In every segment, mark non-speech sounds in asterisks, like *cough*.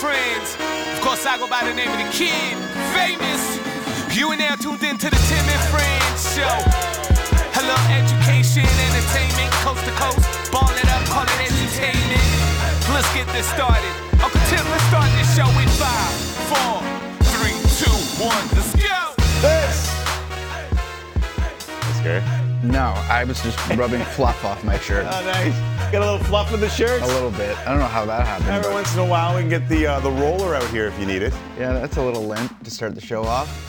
friends. Of course, I go by the name of the kid, famous. You are now tuned in to the Tim and Friends show. Hello, education, entertainment, coast to coast. Ball it up, call it entertainment. Let's get this started. Uncle Tim, let's start this show in five, four, three, two, one. Let's go. This. That's scary. No, I was just rubbing *laughs* fluff off my shirt. Oh, nice. Got a little fluff in the shirt? A little bit. I don't know how that happened. Every but- once in a while, we can get the uh, the roller out here if you need it. yeah, that's a little lint to start the show off.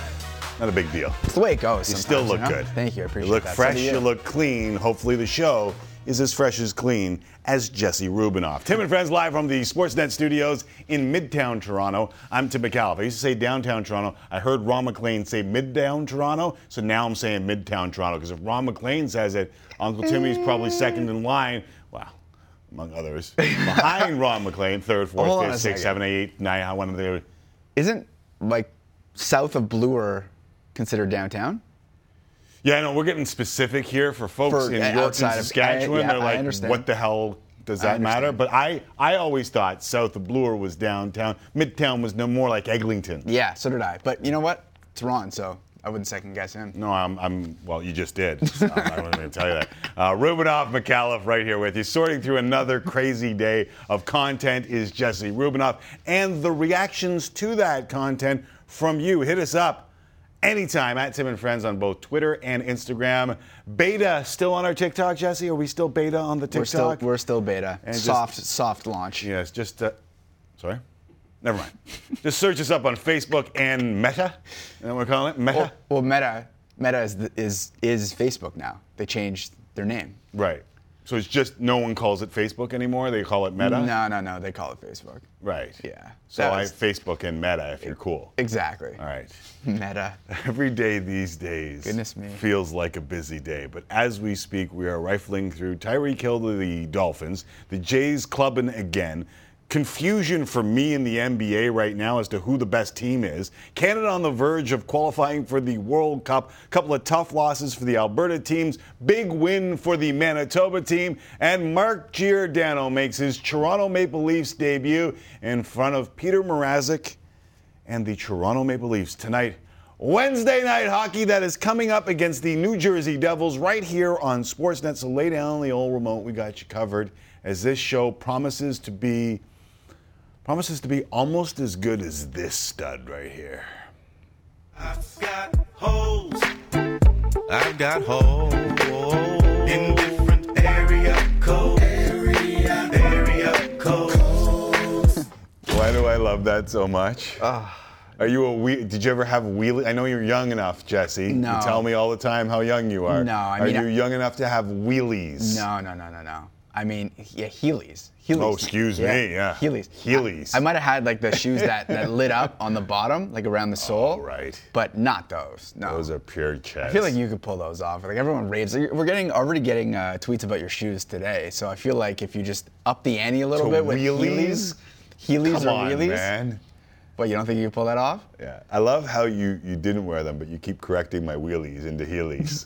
Not a big deal. It's the way it goes. You still look know? good. Thank you. I appreciate You look that. So fresh. you. look clean. Hopefully, the show is as fresh as clean as Jesse Rubinoff. Tim and Friends live from the Sportsnet studios in Midtown Toronto. I'm Tim McAuliffe. I used to say downtown Toronto. I heard Ron MacLean say Midtown Toronto, so now I'm saying Midtown Toronto because if Ron MacLean says it, Uncle Timmy's probably second in line. Wow. Among others, *laughs* behind Ron MacLean, third, fourth, fifth, sixth, second. seven, eight, nine. How one of the Isn't like south of Bloor considered downtown? Yeah, I know we're getting specific here for folks For, in uh, York and outside of- Saskatchewan. I- yeah, They're like, what the hell does that matter? But I, I always thought south of Bloor was downtown. Midtown was no more like Eglinton. Yeah, so did I. But you know what? It's Ron, so I wouldn't second guess him. No, I'm, I'm, well, you just did. So I'm not going to tell you that. Uh, Rubinoff McAuliffe right here with you. Sorting through another crazy day of content is Jesse Rubinoff. And the reactions to that content from you. Hit us up anytime at Tim and Friends on both Twitter and Instagram. Beta still on our TikTok, Jesse? Are we still beta on the We're still TikTok? we're still beta. And just- soft soft launch. Yes, just, uh, sorry? Never mind. *laughs* just search us up on Facebook and Meta. That we're calling it? Meta? Well, well, Meta Meta is, the, is is Facebook now. They changed their name. Right. So it's just no one calls it Facebook anymore. They call it Meta. No, no, no. They call it Facebook. Right. Yeah. So I was- Facebook and Meta if you're cool. Exactly. All right. Meta. *laughs* Every day these days Goodness me. feels like a busy day, but as we speak, we are rifling through Tyreek Hill to the Dolphins, the Jays clubbing again. Confusion for me in the NBA right now as to who the best team is. Canada on the verge of qualifying for the World Cup. A Couple of tough losses for the Alberta teams. Big win for the Manitoba team. And Mark Giordano makes his Toronto Maple Leafs debut in front of Petr Mrazek and the Toronto Maple Leafs tonight. Wednesday night hockey that is coming up against the New Jersey Devils right here on Sportsnet. So lay down the old remote. We got you covered as this show promises to be promises to be almost as good as this stud right here. I've got holes. I've got holes in different area codes. Area, area codes. Why do I love that so much? Ah. Are you a wheel? Did you ever have wheelie? I know you're young enough, Jesse. No. You tell me all the time how young you are. No, I are you I- young enough to have wheelies? No, no, no, no, no. I mean, yeah, Heelys. Heelys. Oh, excuse me, yeah. Heelys. Heelys. I, I might have had like the shoes that, that *laughs* lit up on the bottom, like around the sole. Oh, right. But not those. No. Those are pure chest. I feel like you could pull those off. Like everyone raves. like, We're getting already getting uh, tweets about your shoes today. So I feel like if you just up the ante a little To bit with wheelies? Heelys, Heelys Come or on, wheelies. man. What you don't think you can pull that off? Yeah, I love how you you didn't wear them, but you keep correcting my wheelies into heelies.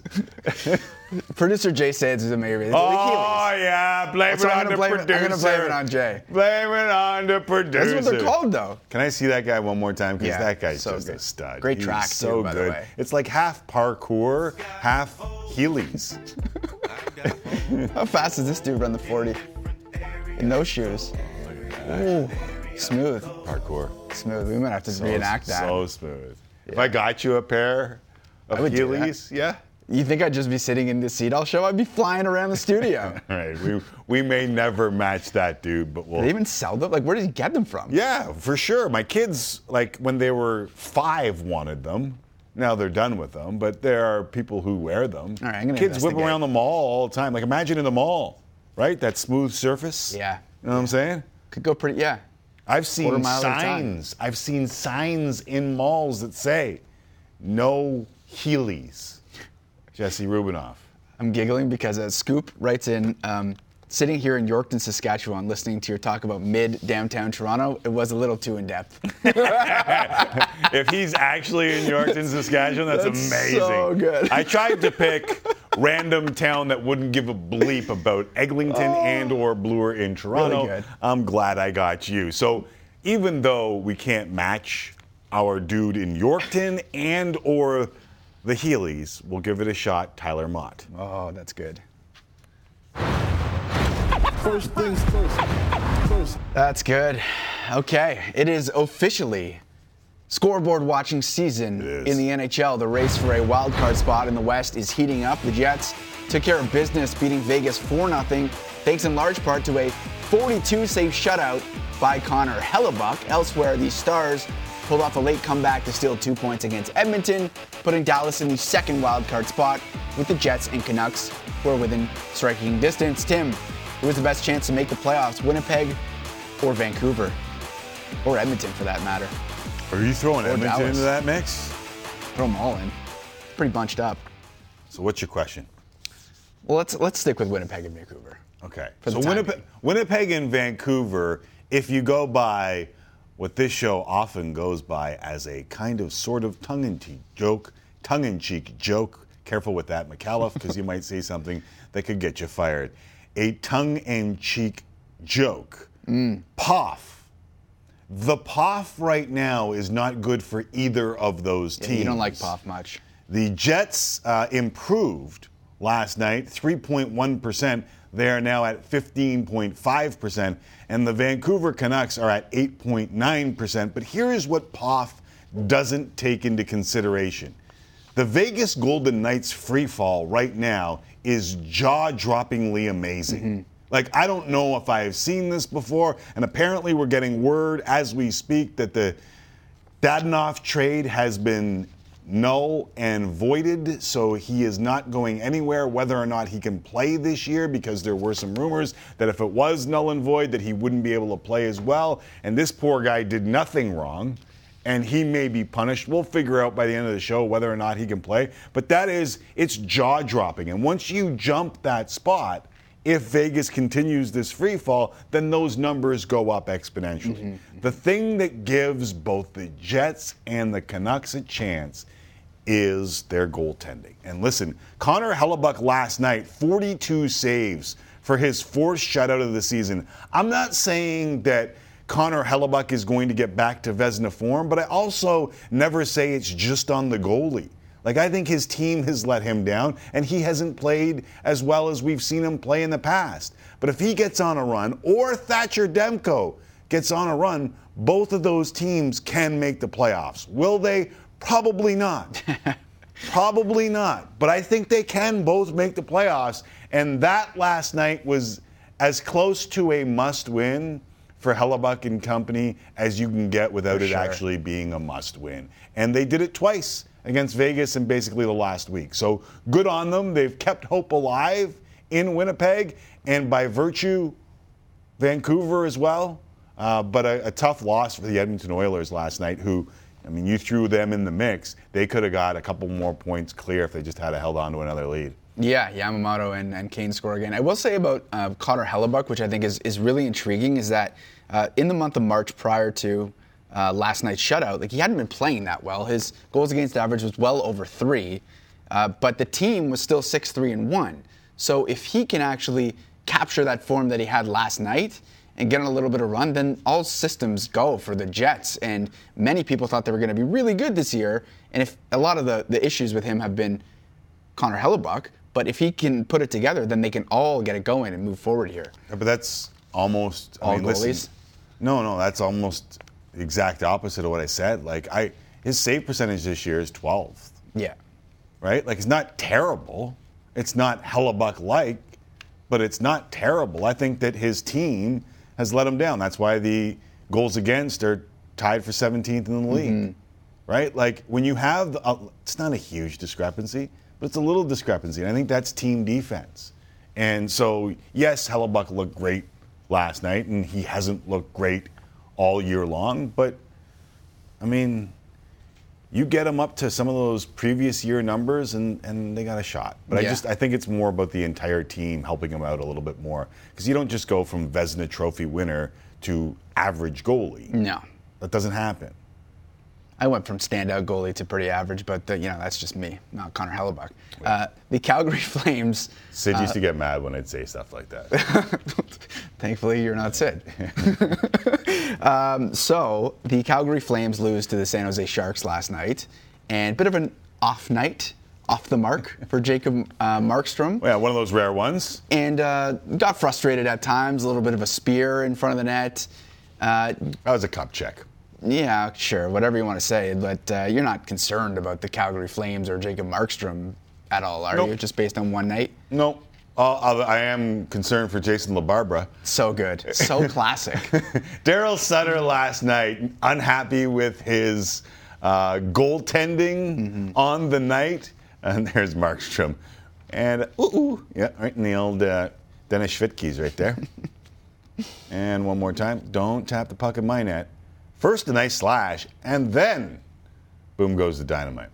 *laughs* Producer Jay Sands is amazing. It's oh the yeah, blame That's it on the blame it- producer. I'm gonna blame it on Jay. Blame it on the producer. That's what they're called, though. Can I see that guy one more time? Because Yeah, that guy's so just a stud. Great He's track, so too, by the good. way. It's like half parkour, half heelies. *laughs* How fast does this dude run the 40? In those shoes. Ooh, smooth, Parkour. smooth. We might have to reenact that. So smooth. If I got you a pair of I would do that. heelies, yeah. You think I'd just be sitting in the seat all show? I'd be flying around the studio. *laughs* right. we we may never match that dude, but we'll they even sell them? Like, where did he get them from? Yeah, for sure. My kids, like when they were five, wanted them. Now they're done with them, but there are people who wear them. All right, I'm gonna kids whip around the mall all the time. Like imagine in the mall, right? That smooth surface. Yeah. You know what I'm saying? Could go pretty, yeah. I've seen Quarter mile at a time. signs. I've seen signs in malls that say no Heelys. Jesse Rubinoff. I'm giggling because uh, Scoop writes in, um, sitting here in Yorkton, Saskatchewan, listening to your talk about mid downtown Toronto, it was a little too in depth. *laughs* if he's actually in Yorkton, Saskatchewan, that's, That's amazing. so good. I tried to pick random town that wouldn't give a bleep about Eglinton oh. and or Bloor in Toronto. Oh. Really. I'm glad I got you. So even though we can't match our dude in Yorkton and or the Heelys, we'll give it a shot. Tyler Mott. Oh, that's good. First things first. First. That's good. Okay, it is officially scoreboard watching season in the NHL. The race for a wild card spot in the West is heating up. The Jets took care of business, beating Vegas 4 0, thanks in large part to a 42 save shutout by Connor Hellebuyck. Elsewhere, the Stars pulled off a late comeback to steal two points against Edmonton, putting Dallas in the second wild card spot with the Jets and Canucks, who are within striking distance. Tim, who was the best chance to make the playoffs, Winnipeg or Vancouver? Or Edmonton, for that matter. Are you throwing Or Edmonton Dallas. into that mix? Throw them all in. Pretty bunched up. So what's your question? Well, let's let's stick with Winnipeg and Vancouver. Okay. So Winnipeg. Winnipeg and Vancouver, if you go by what this show often goes by as a kind of sort of tongue-in-cheek joke, tongue-in-cheek joke. Careful with that, McAuliffe, because you might say something that could get you fired. A tongue-in-cheek joke. Mm. POF. The POF right now is not good for either of those Yeah, teams. you don't like Poff much. The Jets uh, improved last night, 3.1%. They are now at 15.5%. And the Vancouver Canucks are at 8.9%. But here is what POF doesn't take into consideration. The Vegas Golden Knights free fall right now is jaw droppingly amazing. Mm-hmm. Like, I don't know if I have seen this before. And apparently, we're getting word as we speak that the Dadonov trade has been null and voided, so he is not going anywhere whether or not he can play this year because there were some rumors that if it was null and void that he wouldn't be able to play as well. And this poor guy did nothing wrong and he may be punished. We'll figure out by the end of the show whether or not he can play. But that is it's jaw-dropping. And once you jump that spot, if Vegas continues this free fall, then those numbers go up exponentially. Mm-hmm. The thing that gives both the Jets and the Canucks a chance is their goaltending. And listen, Connor Hellebuyck last night, 42 saves for his fourth shutout of the season. I'm not saying that Connor Hellebuyck is going to get back to Vezina form, but I also never say it's just on the goalie. Like, I think his team has let him down, and he hasn't played as well as we've seen him play in the past. But if he gets on a run, or Thatcher Demko gets on a run, both of those teams can make the playoffs. Will they? Probably not. *laughs* Probably not. But I think they can both make the playoffs. And that last night was as close to a must win for Hellebuyck and company as you can get without For it sure. actually being a must win. And they did it twice against Vegas and basically the last week. So good on them. They've kept hope alive in Winnipeg. And by virtue, Vancouver as well. Uh, but a, a tough loss for the Edmonton Oilers last night, who, I mean, you threw them in the mix. They could have got a couple more points clear if they just had held on to another lead. Yeah, Yamamoto and, and Kane score again. I will say about uh, Connor Hellebuyck, which I think is, is really intriguing, is that uh, in the month of March prior to uh, last night's shutout, like he hadn't been playing that well. His goals against average was well over three, uh, but the team was still six three and one. So if he can actually capture that form that he had last night and get on a little bit of run, then all systems go for the Jets. And many people thought they were going to be really good this year. And if a lot of the, the issues with him have been Connor Hellebuyck, but if he can put it together, then they can all get it going and move forward here. Yeah, but that's almost I All mean, listen, goalies? no, no, that's almost the exact opposite of what I said. Like I, his save percentage this year is 12th. Yeah. right? Like it's not terrible. It's not Hellebuyck like, but it's not terrible. I think that his team has let him down. That's why the goals against are tied for 17th in the league, right? Like when you have, the, uh, it's not a huge discrepancy, but it's a little discrepancy. And I think that's team defense. And so, yes, Hellebuyck looked great last night, and he hasn't looked great all year long, but I mean, you get them up to some of those previous year numbers and, and they got a shot. But I just I think it's more about the entire team helping them out a little bit more because you don't just go from Vezina Trophy winner to average goalie. No. That doesn't happen. I went from standout goalie to pretty average, but uh, you know that's just me, not Connor Hellebuyck. Uh, the Calgary *laughs* Flames. Sid used to get mad when I'd say stuff like that. *laughs* Thankfully, you're not Sid. *laughs* um, so the Calgary Flames lose to the San Jose Sharks last night, and bit of an off night, off the mark for Jacob uh, Markstrom. Yeah, one of those rare ones. and uh, got frustrated at times. A little bit of a spear in front of the net. Uh, That was a cup check. Yeah, sure, whatever you want to say, but uh, you're not concerned about the Calgary Flames or Jacob Markstrom at all, are Nope. you? Just based on one night? No, uh, I am concerned for Jason LaBarbera. So good, so *laughs* classic. Daryl Sutter last night, unhappy with his uh, goaltending on the night. And *laughs* there's Markstrom. And, ooh, ooh, yeah, right in the old uh, Dennis Schwitke's right there. *laughs* and one more time, don't tap the puck in my net. First, a nice slash, and then, boom goes the dynamite.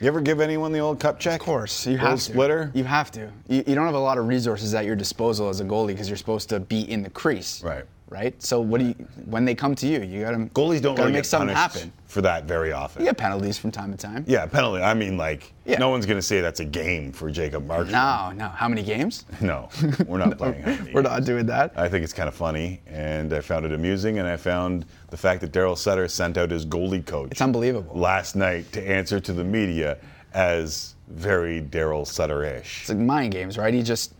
You ever give anyone the old cup check? Of course, you Little have to. splitter? You have to. You, you don't have a lot of resources at your disposal as a goalie because you're supposed to be in the crease. Right. Right. So what do you? When they come to you, you got to Goalies don't gotta really make something happen. for that very often. You get penalties from time to time. Yeah, penalty. I mean, like, Yeah. no one's going to say that's a game for Jacob Markstrom. No, no. How many games? *laughs* No, we're not playing. *laughs* how many We're games. not doing that. I think it's kind of funny, and I found it amusing, and I found the fact that Daryl Sutter sent out his goalie coach. It's unbelievable. Last night to answer to the media as very Daryl Sutter-ish. It's like mind games, right? He just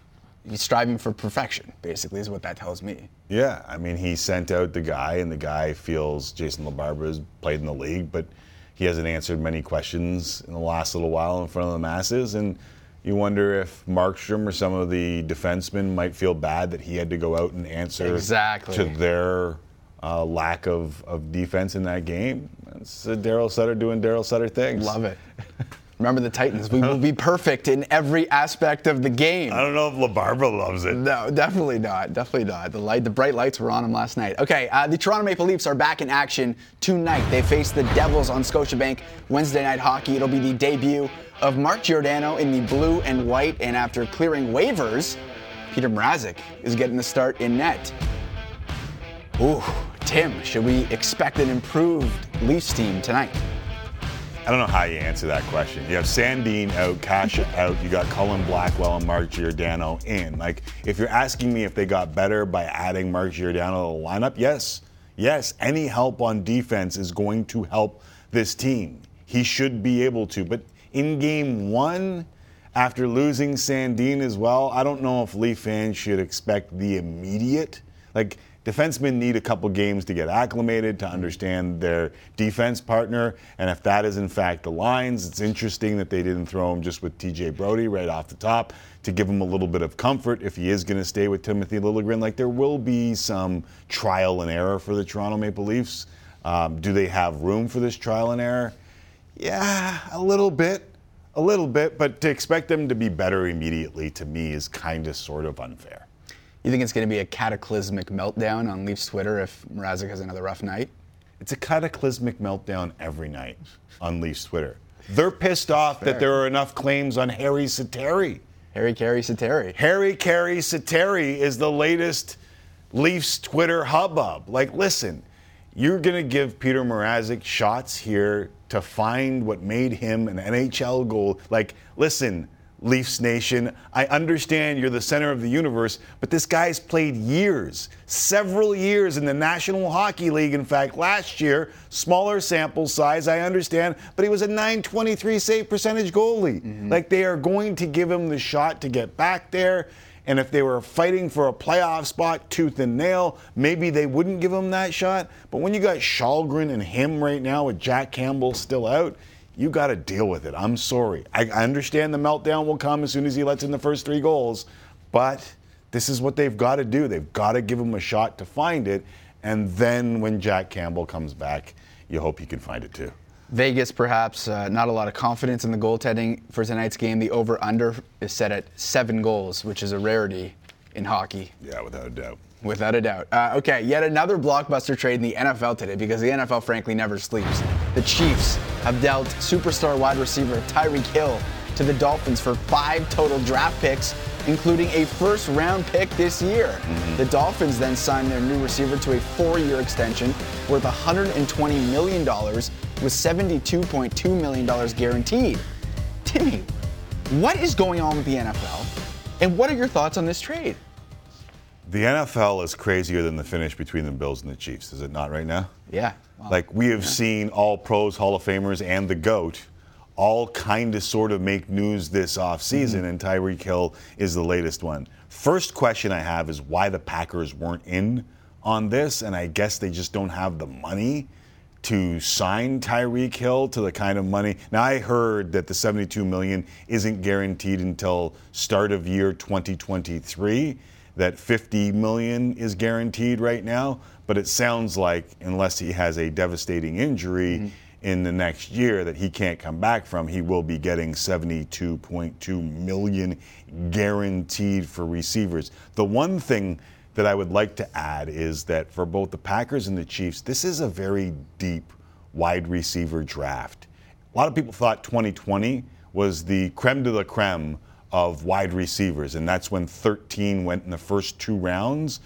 striving for perfection. Basically, is what that tells me. Yeah, I mean, he sent out the guy, and the guy feels Jason LaBarbera has played in the league, but he hasn't answered many questions in the last little while in front of the masses. And you wonder if Markstrom or some of the defensemen might feel bad that he had to go out and answer Exactly. to their uh, lack of, of defense in that game. It's Daryl Sutter doing Daryl Sutter things. Love it. *laughs* Remember the Titans. We will be perfect in every aspect of the game. I don't know if LaBarbera loves it. No, definitely not. Definitely not. The light, the bright lights were on him last night. Okay, uh, the Toronto Maple Leafs are back in action tonight. They face the Devils on Scotiabank Wednesday night hockey. It'll be the debut of Mark Giordano in the blue and white, and after clearing waivers, Petr Mrazek is getting the start in net. Ooh, Tim, should we expect an improved Leafs team tonight? I don't know how you answer that question. You have Sandin out, Cash *laughs* out. You got Colin Blackwell and Mark Giordano in. Like, if you're asking me if they got better by adding Mark Giordano to the lineup, yes, yes. Any help on defense is going to help this team. He should be able to. But in game one, after losing Sandin as well, I don't know if Leaf fans should expect the immediate. Like, defensemen need a couple games to get acclimated, to understand their defense partner. And if that is in fact the lines, it's interesting that they didn't throw him just with TJ Brodie right off the top to give him a little bit of comfort if he is going to stay with Timothy Liljegren. Like, there will be some trial and error for the Toronto Maple Leafs. Um, do they have room for this trial and error? Yeah, a little bit. A little bit, but to expect them to be better immediately to me is kind of sort of unfair. You think it's going to be a cataclysmic meltdown on Leafs Twitter if Mrazek has another rough night? It's a cataclysmic meltdown every night on Leafs Twitter. They're pissed off that there are enough claims on Harri Sateri. Harry Carey Sateri. Harry Carey Sateri is the latest Leafs Twitter hubbub. Like, listen, you're going to give Petr Mrazek shots here to find what made him an NHL goal. Like, listen, Leafs Nation, I understand you're the center of the universe, but this guy's played years, several years in the National Hockey League. In fact, last year, smaller sample size, I understand, but he was a 923 save percentage goalie. Mm-hmm. Like, they are going to give him the shot to get back there. And if they were fighting for a playoff spot tooth and nail, maybe they wouldn't give him that shot. But when you got Kallgren and him right now with Jack Campbell still out, you got to deal with it. I'm sorry. I, I understand the meltdown will come as soon as he lets in the first three goals, but this is what they've got to do. They've got to give him a shot to find it. And then when Jack Campbell comes back, you hope he can find it too. Vegas, perhaps uh, not a lot of confidence in the goaltending for tonight's game. The over/under is set at seven goals, which is a rarity in hockey, Yeah, without a doubt. Without a doubt. Uh, okay, yet another blockbuster trade in the NFL today because the NFL, frankly, never sleeps. The Chiefs have dealt superstar wide receiver Tyreek Hill to the Dolphins for five total draft picks, including a first-round pick this year. The Dolphins then signed their new receiver to a four-year extension worth $120 million with $72.2 million guaranteed. Timmy, what is going on with the NFL, and what are your thoughts on this trade? The NFL is crazier than the finish between the Bills and the Chiefs, is it not right now? Yeah. Like we have seen all pros, Hall of Famers, and the GOAT all kind of sort of make news this offseason, Mm-hmm. and Tyreek Hill is the latest one. First question I have is why the Packers weren't in on this, and I guess they just don't have the money to sign Tyreek Hill to the kind of money. Now I heard that the 72 million isn't guaranteed until start of year 2023 that 50 million is guaranteed right now, but it sounds like unless he has a devastating injury mm-hmm. in the next year that he can't come back from, he will be getting 72.2 million guaranteed for receivers. The one thing that I would like to add is that for both the Packers and the Chiefs, this is a very deep wide receiver draft. A lot of people thought 2020 was the creme de la creme of wide receivers, and that's when 13 went in the first two rounds,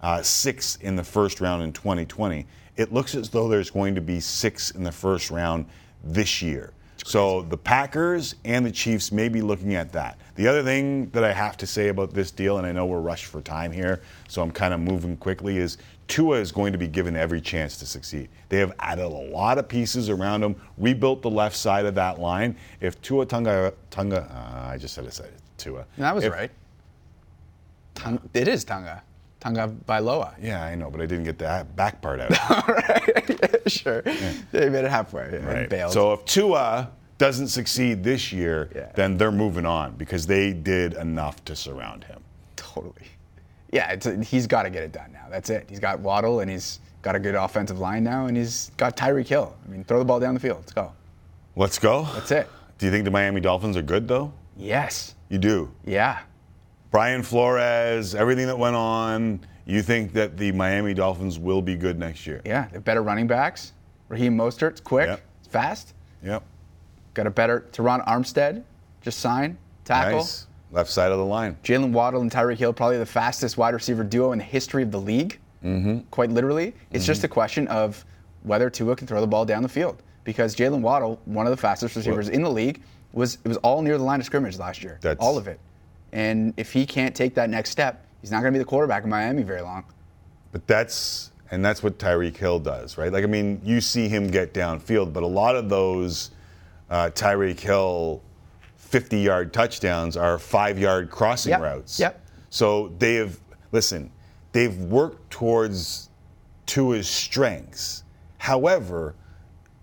uh, six in the first round in 2020. It looks as though there's going to be six in the first round this year. So the Packers and the Chiefs may be looking at that. The other thing that I have to say about this deal, and I know we're rushed for time here, so I'm kind of moving quickly, is Tua is going to be given every chance to succeed. They have added a lot of pieces around him, rebuilt the left side of that line. If Tua Tunga, Tunga, uh, I just said it, Tua. that was If- right. Tung, it is Tunga. Tunga Bailoa. Yeah, I know, but I didn't get that back part out. *laughs* All right. *laughs* Sure. They made it halfway. and Right. Bailed. So if Tua doesn't succeed this year, Yeah. then they're moving on because they did enough to surround him. Totally. Yeah, it's he's got to get it done. That's it. He's got Waddle and he's got a good offensive line now, and he's got Tyreek Hill. I mean, throw the ball down the field. Let's go. Let's go. That's it. Do you think the Miami Dolphins are good though? Yes. You do. Yeah. Brian Flores, everything that went on, you think that the Miami Dolphins will be good next year? Yeah. They're better running backs. Raheem Mostert's quick, Yep. fast. Yep. Got a better Terron Armstead. Just sign, tackle. Nice. Left side of the line. Jaylen Waddle and Tyreek Hill, probably the fastest wide receiver duo in the history of the league. Mm-hmm. Quite literally. It's just a question of whether Tua can throw the ball down the field. Because Jaylen Waddle, one of the fastest receivers in the league, was it was all near the line of scrimmage last year. That's- all of it. And if he can't take that next step, he's not going to be the quarterback in Miami very long. But that's and that's what Tyreek Hill does, right? Like I mean, you see him get downfield, but a lot of those uh, Tyreek Hill 50-yard touchdowns are five-yard crossing Yep, routes. yep. So they have listen, they've worked towards Tua's strengths. However,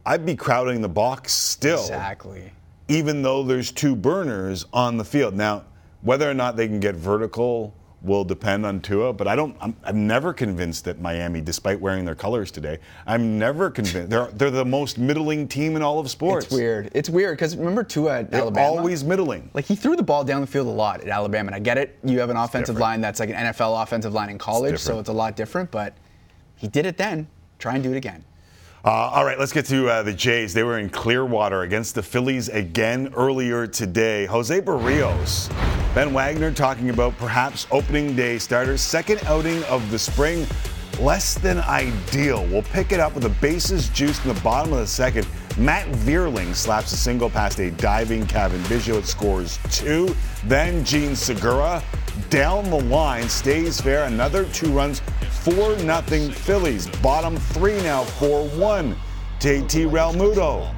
I'd be crowding the box still Exactly. even though there's two burners on the field. Now, whether or not they can get vertical will depend on Tua, but I don't. I'm, I'm never convinced that Miami, despite wearing their colors today, I'm never convinced they're they're the most middling team in all of sports. It's weird. It's weird because remember Tua at They're Alabama? always middling. Like he threw the ball down the field a lot at Alabama, and I get it. You have an offensive line that's like an NFL offensive line in college, so it's a lot different. But he did it then. Try and do it again. Uh, all right, let's get to uh, the Jays. They were in Clearwater against the Phillies again earlier today. Jose Berrios, Ben Wagner talking about perhaps opening day starters, second outing of the spring, less than ideal. We'll pick it up with the bases juiced in the bottom of the second. Matt Vierling slaps a single past a diving Cavan Biggio. It scores two. Then Jean Segura down the line stays fair. Another two runs, 4 nothing Phillies. Bottom three now, 4 1. JT Realmuto.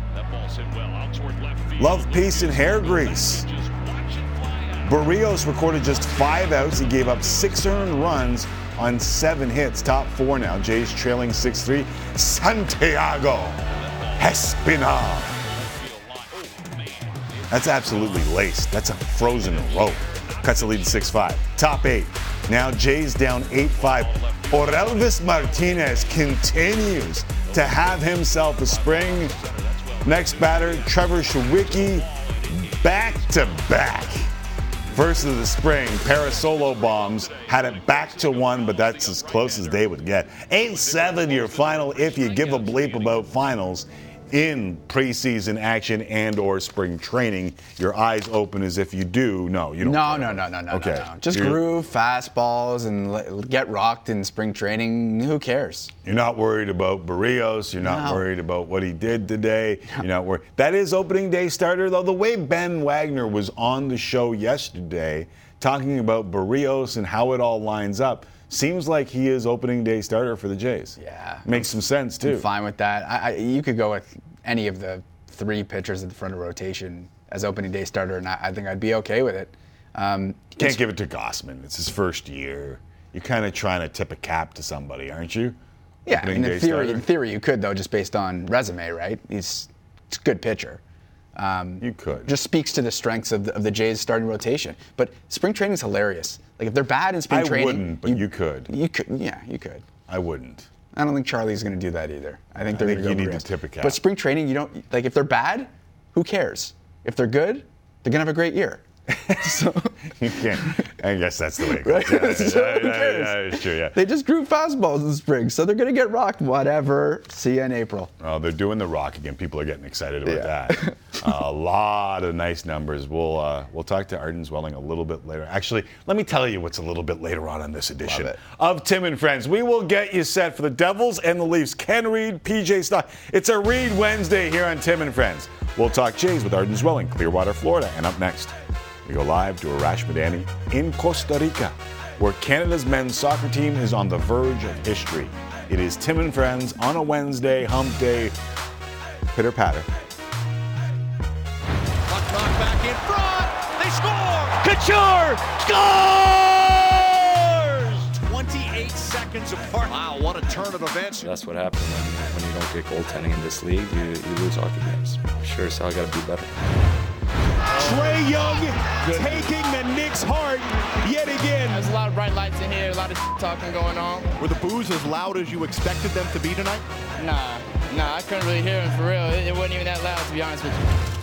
Love, peace, and hair grease. Berrios recorded just five outs. He gave up six earned runs on seven hits. Top four now. Jays trailing 6 3. Santiago Espinal. That's absolutely laced. That's a frozen rope. Cuts the lead to 6 5. Top eight. Now Jays down 8 5. Orelvis Martinez continues to have himself a spring. Next batter, Trevor Schwecke, back to back. First of the spring, pair of solo bombs had it back to one, but that's as close as they would get. 8 7 your final if you give a bleep about finals in preseason action and or spring training. Your eyes open as if you do. No, you don't. No, no, no, no, no, Okay. no, no. Just You're- groove, fastballs, and get rocked in spring training. Who cares? You're not worried about Berrios. You're not No. worried about what he did today. You're not worried. That is opening day starter, though. The way Ben Wagner was on the show yesterday talking about Berrios and how it all lines up seems like he is opening day starter for the Jays. Yeah. Makes some sense, too. I'm fine with that. I, I, you could go with any of the three pitchers at the front of rotation as opening day starter, and I, I think I'd be okay with it. Um, Can't give it to Gausman. It's his first year. You're kind of trying to tip a cap to somebody, aren't you? yeah, and day in theory, starter? in theory, you could though, just based on resume, right? He's, he's a good pitcher. Um, You could. Just speaks to the strengths of the, of the Jays' starting rotation. But spring training's hilarious. Like if they're bad in spring I training, wouldn't, but you could. You could, yeah, you could. I wouldn't. I don't think Charlie's going to do that either. I think they're think going to you need to tip a cap. But spring training, you don't like if they're bad, who cares? If they're good, they're going to have a great year. *laughs* so You can't. I guess that's the way it goes. Right? Yeah, *laughs* So yeah, yeah, yeah, it's true, yeah. they just grew fastballs in the spring, so they're going to get rocked. Whatever. See you in April. Oh, they're doing the rock again. People are getting excited about that. *laughs* a lot of nice numbers. We'll uh, we'll talk to Arden Zwelling a little bit later. Actually, let me tell you what's a little bit later on in this edition of Tim and Friends. We will get you set for the Devils and the Leafs. Ken Reid, PJ Stock. It's a Reid Wednesday here on Tim and Friends. We'll talk Jays with Arden Zwelling, Clearwater, Florida, and up next, we go live to Arash Madani in Costa Rica, where Canada's men's soccer team is on the verge of history. It is Tim and Friends on a Wednesday, hump day, pitter patter. Puck knocked back in front. They score. Couture scores. 28 seconds apart. Wow, what a turn of events. That's what happens when, when you don't get goaltending in this league. You, you lose hockey games. Sure, so I got to be better. Trae Young taking the Knicks' heart yet again. There's a lot of bright lights in here, a lot of talking going on. Were the boos as loud as you expected them to be tonight? Nah, nah, I couldn't really hear them for real. It, it wasn't even that loud, to be honest with you.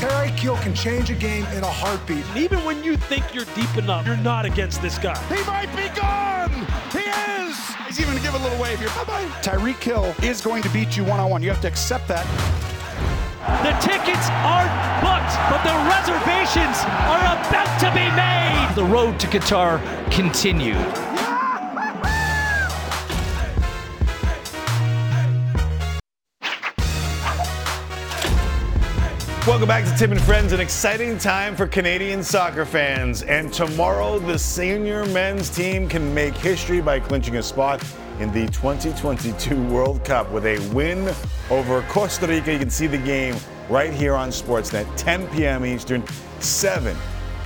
Terry Keel can change a game in a heartbeat. And Even when you think you're deep enough, you're not against this guy. He might be gone. He is. He's even gonna give a little wave here. Bye bye. Tyreek Hill is going to beat you one on one. You have to accept that. The tickets aren't booked, but the reservations are about to be made. The road to Qatar continued. Welcome back to Tim and Friends, an exciting time for Canadian soccer fans. And tomorrow, the senior men's team can make history by clinching a spot in the 2022 World Cup with a win over Costa Rica. You can see the game right here on Sportsnet, 10 p.m. Eastern, 7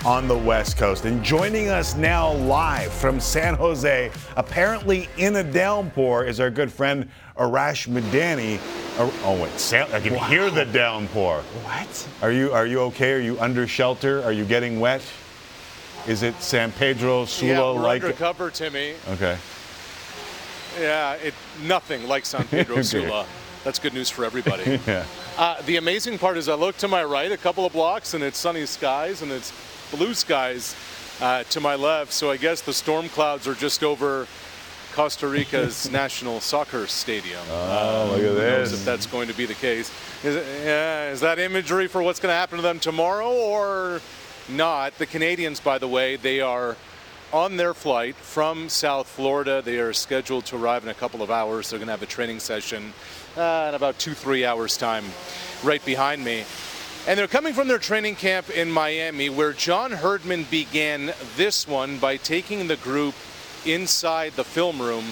on the West Coast. And joining us now live from San Jose, apparently in a downpour, is our good friend Arash Madani. Oh, wait, Sam, I can hear the downpour. What? Are you are you okay? Are you under shelter? Are you getting wet? Is it San Pedro Sula yeah, we're like? undercover, Timmy. Okay. Yeah, it nothing like San *laughs* Pedro Sula. That's good news for everybody. *laughs* Yeah. uh, the amazing part is I look to my right a couple of blocks and it's sunny skies and it's blue skies uh, to my left. So I guess the storm clouds are just over Costa Rica's *laughs* national soccer stadium. Oh, look at Who knows this. if that's going to be the case. Is, it, yeah, is that imagery for what's going to happen to them tomorrow or not? The Canadians, by the way, they are on their flight from South Florida. They are scheduled to arrive in a couple of hours. They're going to have a training session uh, in about two, three hours' time right behind me. And they're coming from their training camp in Miami, where John Herdman began this one by taking the group inside the film room.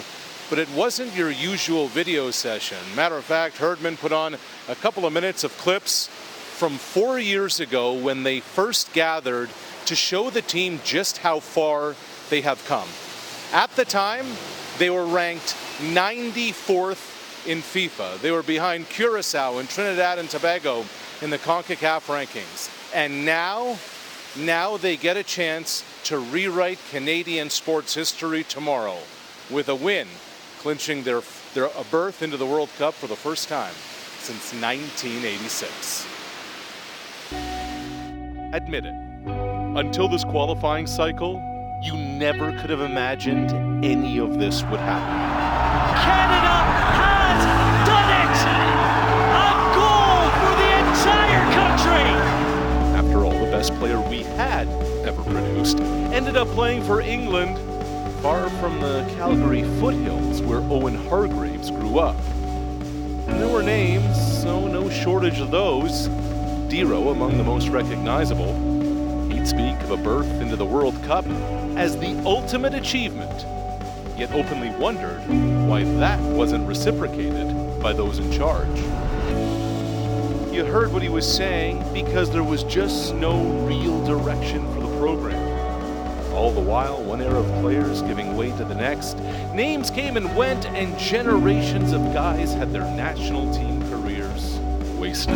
But it wasn't your usual video session. Matter of fact, Herdman put on a couple of minutes of clips from four years ago when they first gathered to show the team just how far they have come. At the time, they were ranked 94th in FIFA. They were behind Curacao and Trinidad and Tobago in the CONCACAF rankings. And now, now they get a chance to rewrite Canadian sports history tomorrow with a win, clinching their, their a berth into the World Cup for the first time since 1986. Admit it. Until this qualifying cycle, you never could have imagined any of this would happen. Canada has done it! A goal for the entire country! After all, the best player we had ever produced ended up playing for England, far from the Calgary foothills where Owen Hargreaves grew up. And there were names, so no shortage of those. DeRo among the most recognizable. He'd speak of a berth into the World Cup as the ultimate achievement. yet openly wondered why that wasn't reciprocated by those in charge. You heard what he was saying because there was just no real direction for the program. All the while, one era of players giving way to the next, names came and went, and generations of guys had their national team careers wasted.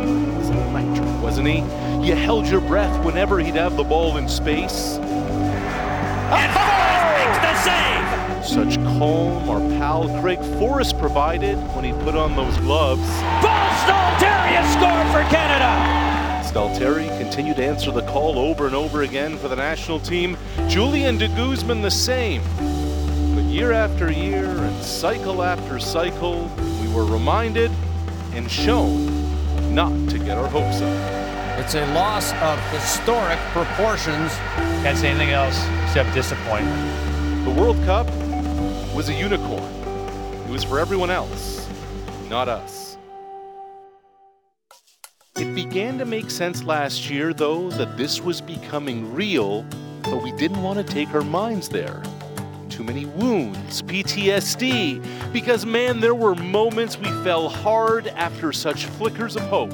He was electric, wasn't he? You held your breath whenever he'd have the ball in space. And Forrest makes the save! Such calm our pal Craig Forrest provided when he put on those gloves. Paul Stalteri has scored for Canada! Stalteri continued to answer the call over and over again for the national team. Julian de Guzman the same. But year after year and cycle after cycle, we were reminded and shown not to get our hopes up. It's a loss of historic proportions. Can't say anything else except disappointment. The World Cup was a unicorn. It was for everyone else, not us. It began to make sense last year, though, that this was becoming real, but we didn't want to take our minds there. Too many wounds, PTSD, because man, there were moments we fell hard after such flickers of hope.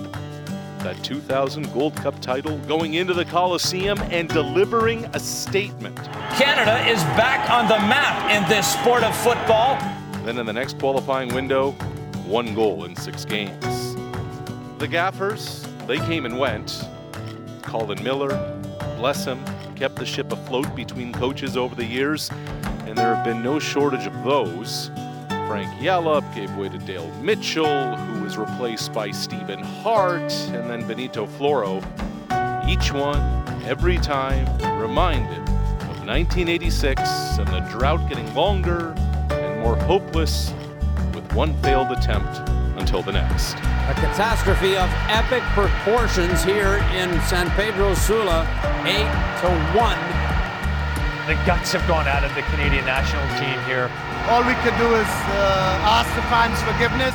That 2000 Gold Cup title going into the Coliseum and delivering a statement. Canada is back on the map in this sport of football. Then in the next qualifying window, one goal in six games. The Gaffers, they came and went. Colin Miller, bless him, kept the ship afloat between coaches over the years, and there have been no shortage of those. Frank Yallop gave way to Dale Mitchell, who was replaced by Stephen Hart, and then Benito Floro. Each one, every time, reminded of 1986 and the drought getting longer and more hopeless with one failed attempt until the next. A catastrophe of epic proportions here in San Pedro Sula, 8 to 1. The guts have gone out of the Canadian national team here. All we can do is uh, ask the fans forgiveness.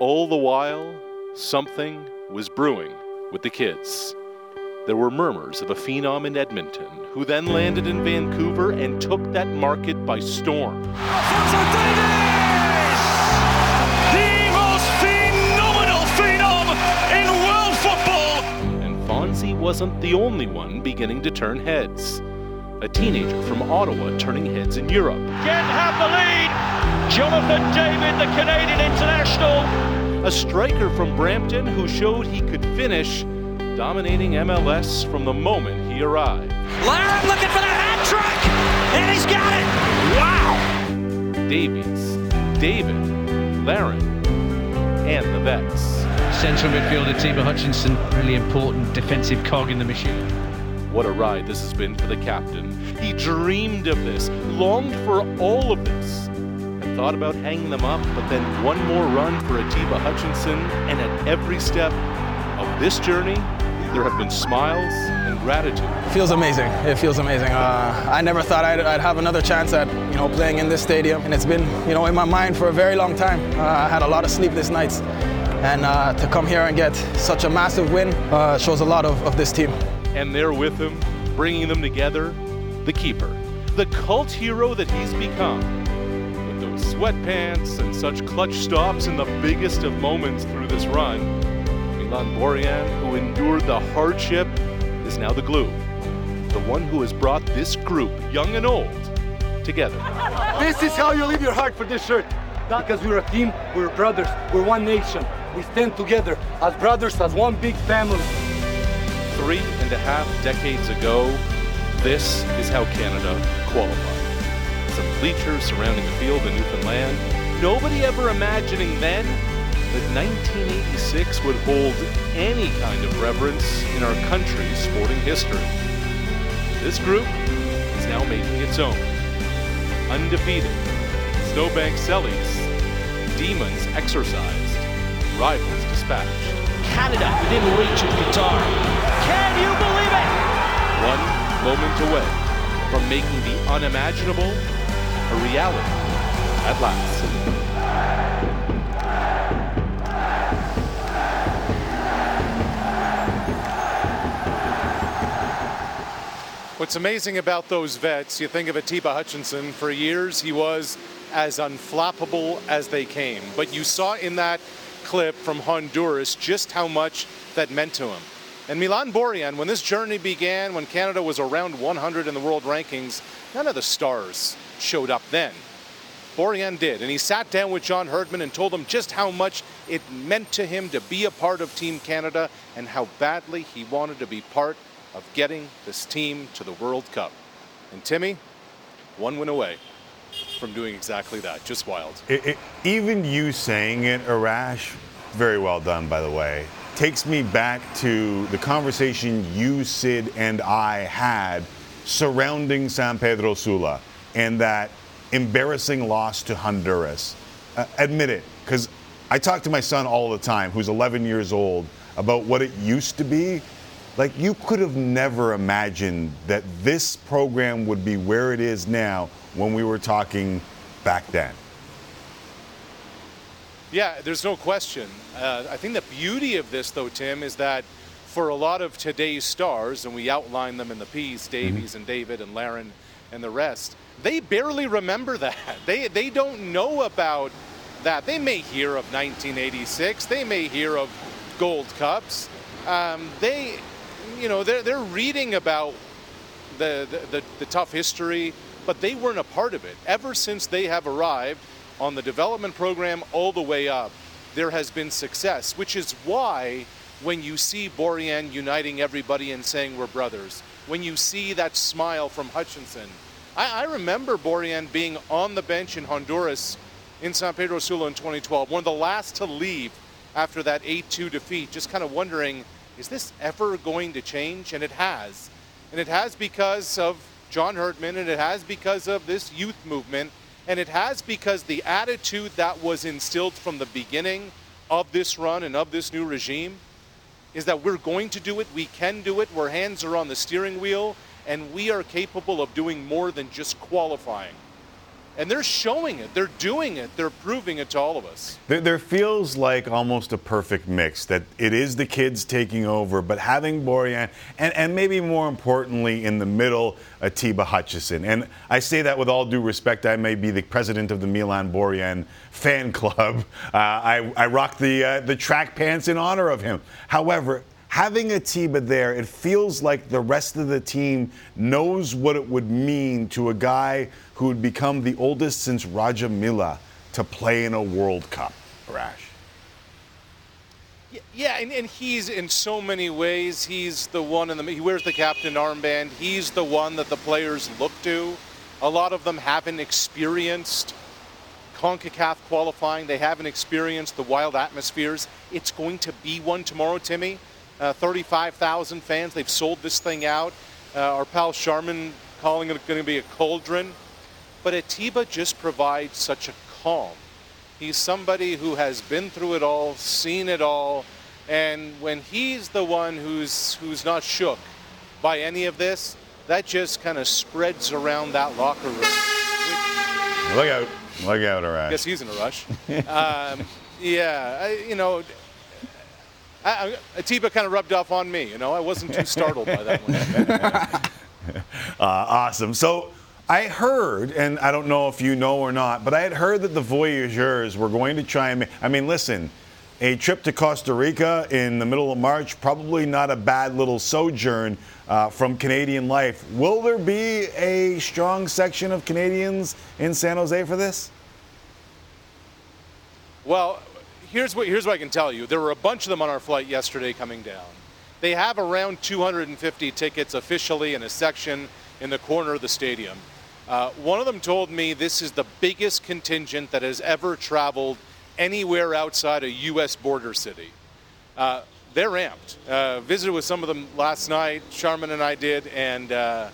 All the while, something was brewing with the kids. There were murmurs of a phenom in Edmonton, who then landed in Vancouver and took that market by storm. Alfonso Davies! The most phenomenal phenom in world football! And Fonzie wasn't the only one beginning to turn heads. A teenager from Ottawa turning heads in Europe. Again have the lead! Jonathan David, the Canadian international. A striker from Brampton who showed he could finish, dominating MLS from the moment he arrived. Larin looking for the hat trick! And he's got it! Wow! Davies, David, Larin, and the Vets. Central midfielder Tiba Hutchinson, really important defensive cog in the machine. What a ride this has been for the captain. He dreamed of this, longed for all of this, and thought about hanging them up, but then one more run for Atiba Hutchinson, and at every step of this journey, there have been smiles and gratitude. Feels amazing. It feels amazing. Uh, I never thought I'd, I'd, have another chance at you know playing in this stadium, and it's been you know in my mind for a very long time. Uh, I had a lot of sleepless nights, and uh, to come here and get such a massive win uh, shows a lot of, of this team. And there with him, bringing them together, the keeper, the cult hero that he's become. With those sweatpants and such clutch stops in the biggest of moments through this run, Milan Borjan, who endured the hardship, is now the glue. The one who has brought this group, young and old, together. This is how you leave your heart for this shirt. Because we're a team, we're brothers, we're one nation. We stand together as brothers, as one big family. Three and a half decades ago, this is how Canada qualified. Some bleachers surrounding the field in Newfoundland. Nobody ever imagining then that 1986 would hold any kind of reverence in our country's sporting history. This group is now making its own. Undefeated. Snowbank Sellies. Demons exorcised. Rivals dispatched. Canada within reach of Qatar. Can you believe it? One moment away from making the unimaginable a reality at last. What's amazing about those vets, you think of Atiba Hutchinson, for years he was as unflappable as they came. But you saw in that clip from Honduras just how much that meant to him. And Milan Borjan, when this journey began, when Canada was around 100 in the world rankings, none of the stars showed up then. Borjan did, and he sat down with John Herdman and told him just how much it meant to him to be a part of Team Canada and how badly he wanted to be part of getting this team to the World Cup. And Timmy, one win away from doing exactly that. Just wild. It, it, even you saying it, Arash, very well done, by the way, takes me back to the conversation you, Sid, and I had surrounding San Pedro Sula and that embarrassing loss to Honduras. Uh, admit it, because I talk to my son all the time, who's 11 years old, about what it used to be. Like, you could have never imagined that this program would be where it is now when we were talking back then. Yeah, there's no question. Uh, I think the beauty of this, though, Tim, is that for a lot of today's stars, and we outline them in the piece, Davies mm-hmm. and David and Larin and the rest, they barely remember *laughs* that. They, they don't know about that. They may hear of 1986, they may hear of Gold Cups. Um, they, you know, they're, they're reading about the, the, the, the tough history, but they weren't a part of it. Ever since they have arrived, on the development program all the way up, there has been success, which is why when you see Borjan uniting everybody and saying we're brothers, when you see that smile from Hutchinson, I, I remember Borjan being on the bench in Honduras in San Pedro Sula in 2012, one of the last to leave after that 8-2 defeat, just kind of wondering, is this ever going to change? And it has. And it has because of John Herdman, and it has because of this youth movement and it has because the attitude that was instilled from the beginning of this run and of this new regime is that we're going to do it, we can do it, our hands are on the steering wheel, and we are capable of doing more than just qualifying. And they're showing it, they're doing it, they're proving it to all of us. There, there, feels like almost a perfect mix that it is the kids taking over, but having Borjan, and, and maybe more importantly, in the middle, Atiba Hutchinson. And I say that with all due respect. I may be the president of the Milan Borjan fan *laughs* club. Uh, I, I rock the, uh, the track pants in honor of him. However, having Atiba there, it feels like the rest of the team knows what it would mean to a guy who would become the oldest since Roger Milla to play in a World Cup. Rash. Yeah, and, and, he's in so many ways. He's the one in the he wears the captain armband. He's the one that the players look to. A lot of them haven't experienced CONCACAF qualifying. They haven't experienced the wild atmospheres. It's going to be one tomorrow, Timmy. Uh, 35,000 fans. They've sold this thing out. Uh, our pal Sharman calling it going to be a cauldron. But Atiba just provides such a calm. He's somebody who has been through it all, seen it all, and when he's the one who's who's not shook by any of this, that just kind of spreads around that locker room. Which, look out! Look out, Arash. I guess he's in a rush. *laughs* um, yeah, I, you know, I, I, Atiba kind of rubbed off on me. You know, I wasn't too startled by that one. *laughs* uh, awesome. So I heard, and I don't know if you know or not, but I had heard that the Voyageurs were going to try and. I mean, listen, a trip to Costa Rica in the middle of March, probably not a bad little sojourn uh, from Canadian life. Will there be a strong section of Canadians in San Jose for this? Well, here's what, here's what I can tell you. There were a bunch of them on our flight yesterday coming down. They have around 250 tickets officially in a section in the corner of the stadium. Uh, one of them told me this is the biggest contingent that has ever traveled anywhere outside a U.S. border city. Uh, they're amped. Uh, visited with some of them last night. Sharman and I did, and uh,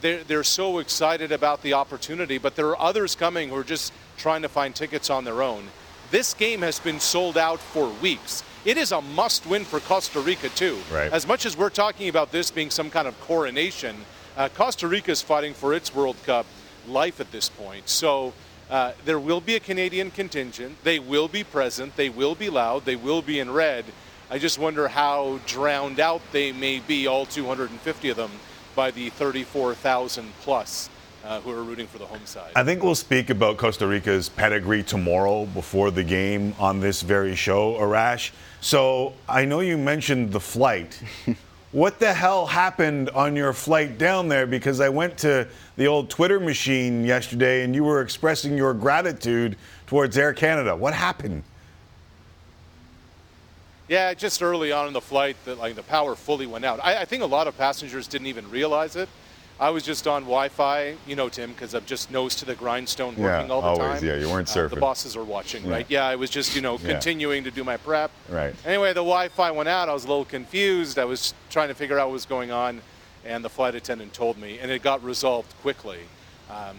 they're, they're so excited about the opportunity. But there are others coming who are just trying to find tickets on their own. This game has been sold out for weeks. It is a must win for Costa Rica, too. Right. As much as we're talking about this being some kind of coronation, uh, Costa Rica is fighting for its World Cup life at this point. So uh, there will be a Canadian contingent. They will be present. They will be loud. They will be in red. I just wonder how drowned out they may be, all 250 of them, by the 34,000 plus uh, who are rooting for the home side. I think we'll speak about Costa Rica's pedigree tomorrow before the game on this very show, Arash. So I know you mentioned the flight. *laughs* what the hell happened on your flight down there? Because I went to the old Twitter machine yesterday and you were expressing your gratitude towards Air Canada. What happened? Yeah, just early on in the flight, the, like the power fully went out. I, I think a lot of passengers didn't even realize it. I was just on Wi-Fi, you know, Tim, because I'm just nose to the grindstone working Yeah, all the always, time. yeah, you weren't Uh, the bosses are watching, Yeah. right? Yeah, I was just, you know, Yeah. continuing to do my prep. Right. Anyway, the Wi-Fi went out. I was a little confused. I was trying to figure out what was going on, and the flight attendant told me, and it got resolved quickly. Um,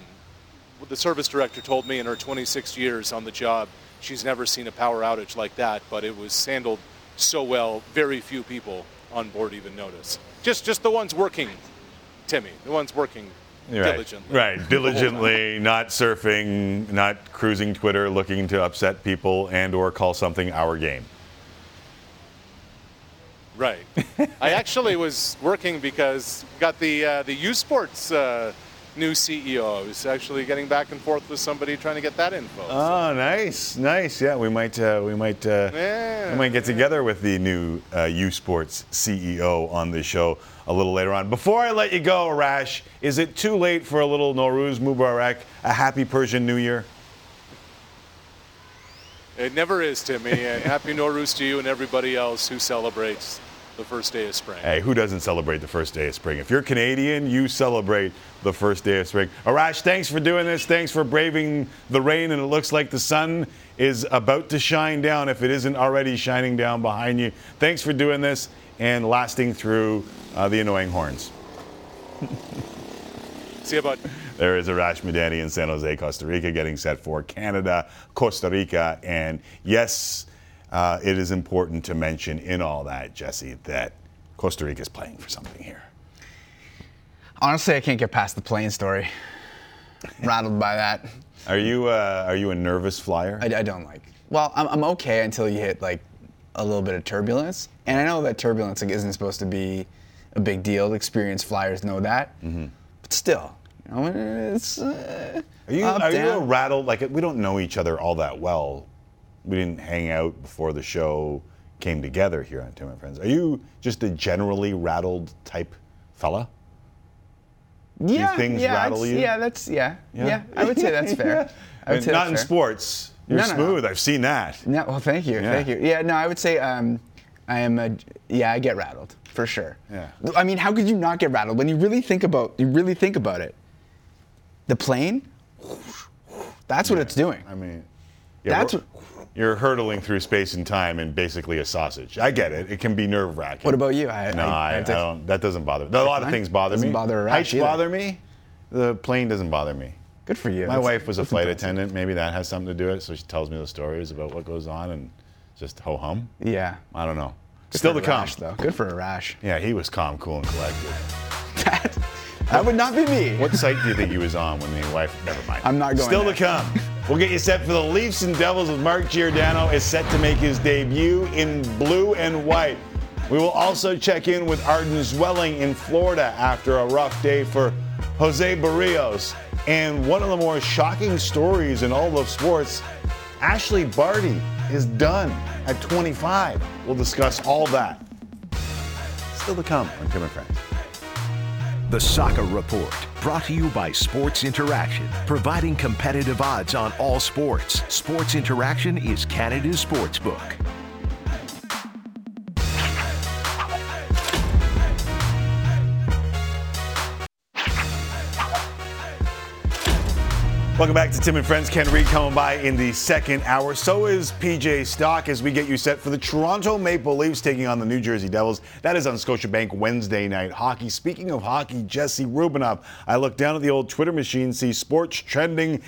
the service director told me in her 26 years on the job, she's never seen a power outage like that, but it was handled so well, very few people on board even noticed. Just, just the ones working, Timmy, the ones working Right. diligently. Right, *laughs* diligently, not surfing, not cruising Twitter, looking to upset people and or call something our game. Right. I actually was working because got the uh, the U Sports uh, new CEO. I was actually getting back and forth with somebody trying to get that info. Oh, nice, nice. Yeah, we might, uh, we might, uh, Yeah. we might get together with the new uh, U Sports CEO on the show a little later on. Before I let you go, Arash, is it too late for a little Nowruz Mubarak, a happy Persian New Year? It never is, Timmy. *laughs* And happy Nowruz to you and everybody else who celebrates the first day of spring. Hey, who doesn't celebrate the first day of spring? If you're Canadian, you celebrate the first day of spring. Arash, thanks for doing this. Thanks for braving the rain, and it looks like the sun is about to shine down if it isn't already shining down behind you. Thanks for doing this and lasting through uh, the annoying horns. *laughs* See you, bud. There is Arash Madani in San Jose, Costa Rica, getting set for Canada, Costa Rica. And yes, uh, it is important to mention in all that, Jesse, that Costa Rica is playing for something here. Honestly, I can't get past the plane story. *laughs* Rattled by that. Are you uh, are you a nervous flyer? I, I don't like. Well, I'm, I'm okay until you hit like a little bit of turbulence, and I know that turbulence like, isn't supposed to be a big deal. Experienced flyers know that, Mm-hmm. but still, you know, it's. Uh, Are you up, are you a down. rattled? Like we don't know each other all that well. We didn't hang out before the show came together here on Tim and Friends. Are you just a generally rattled type fella? Yeah, things yeah, rattle you? Yeah, that's yeah, Yeah? yeah. I would say that's fair. *laughs* I would say not in fair. sports. You're No, no, no. smooth. I've seen that. No, well, thank you, Yeah. thank you. Yeah, no, I would say um, I am a yeah. I get rattled for sure. Yeah. I mean, how could you not get rattled when you really think about you really think about it? The plane. That's what it's doing. I mean, yeah, That's we're- you're hurtling through space and time in basically a sausage. I get it. It can be nerve wracking. What about you? I- no, I- I, I don't. That doesn't bother. Me. A lot of things bother me. Doesn't me. bother Heights either. bother me. The plane doesn't bother me. Good for you. My That's- wife was a flight attendant. Maybe that has something to do with it. So she tells me the stories about what goes on and just ho hum. Yeah. I don't know. Good Still the to come. Though. Good for a rash. Yeah, he was calm, cool, and collected. *laughs* that, that would not be me. What site do you think he was on when the wife? Never mind. I'm not going Still there. to come. *laughs* We'll get you set for the Leafs and Devils with Mark Giordano is set to make his debut in blue and white. We will also check in with Arden Zwelling in Florida after a rough day for Jose Berrios. And one of the more shocking stories in all of sports, Ashleigh Barty is done at 25. We'll discuss all that. Still to come on Tim and Friends. The Soccer Report, brought to you by Sports Interaction, providing competitive odds on all sports. Sports Interaction is Canada's sports book. Welcome back to Tim and Friends. Ken Reid coming by in the second hour. So is PJ Stock as we get you set for the Toronto Maple Leafs taking on the New Jersey Devils. That is on Scotiabank Wednesday night hockey. Speaking of hockey, Jesse Rubinoff. I look down at the old Twitter machine, see sports trending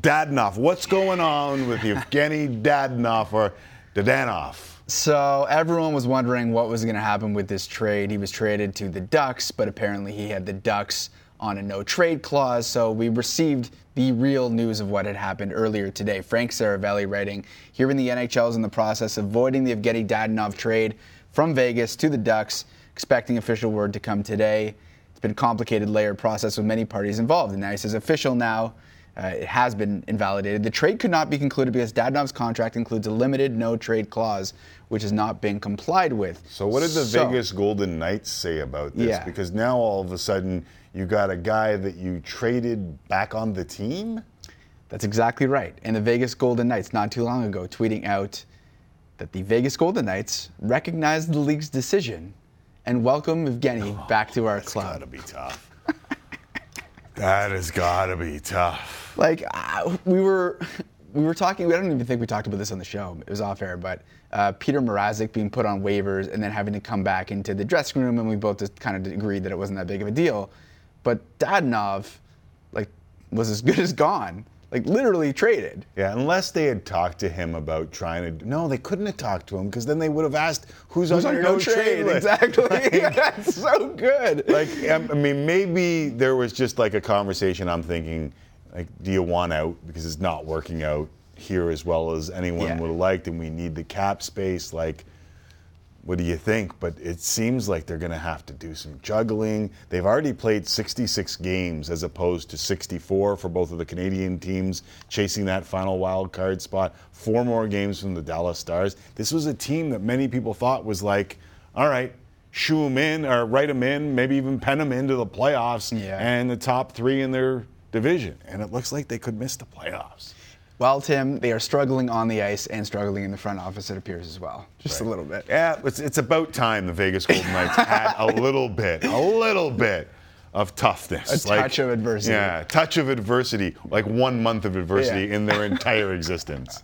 Dadnoff. What's going on with Evgeny Dadnoff or Dadanoff? So everyone was wondering what was going to happen with this trade. He was traded to the Ducks, but apparently he had the Ducks on a no trade clause. So we received the real news of what had happened earlier today. Frank Seravalli writing, here in the NHL is in the process of voiding the Evgeny Dadonov trade from Vegas to the Ducks, expecting official word to come today. It's been a complicated layered process with many parties involved. And now he says official now. Uh, it has been invalidated. The trade could not be concluded because Dadonov's contract includes a limited no trade clause, which has not been complied with. So, what did the So- Vegas Golden Knights say about this? Yeah. Because now all of a sudden you got a guy that you traded back on the team. That's exactly right. And the Vegas Golden Knights, not too long ago, tweeting out that the Vegas Golden Knights recognized the league's decision and welcome Evgeny back to our club. Gotta be tough. that has gotta be tough. Like uh, we were, we were talking. I don't even think we talked about this on the show. It was off air, but uh, Petr Mrazek being put on waivers and then having to come back into the dressing room, and we both just kind of agreed that it wasn't that big of a deal. But Dadonov, like, was as good as gone. Like literally traded. Yeah, unless they had talked to him about trying to. No, they couldn't have talked to him because then they would have asked who's, Who's on your no trade list. Exactly. *laughs* Like- *laughs* That's so good. like um, I mean, maybe there was just like a conversation. I'm thinking, like, do you want out because it's not working out here as well as anyone Yeah. would have liked, and we need the cap space. Like, what do you think? But it seems like they're going to have to do some juggling. They've already played 66 games as opposed to 64 for both of the Canadian teams, chasing that final wild card spot. Four more games from the Dallas Stars. This was a team that many people thought was like, all right, shoe them in or write them in, maybe even pen them into the playoffs Yeah. and the top three in their division. And it looks like they could miss the playoffs. Well, Tim, they are struggling on the ice and struggling in the front office, it appears as well. Just a little bit. Yeah, it's, it's about time the Vegas Golden *laughs* Knights had a little bit, a little bit of toughness. A touch of adversity. Yeah, a touch of adversity, like one month of adversity Yeah. in their *laughs* entire existence.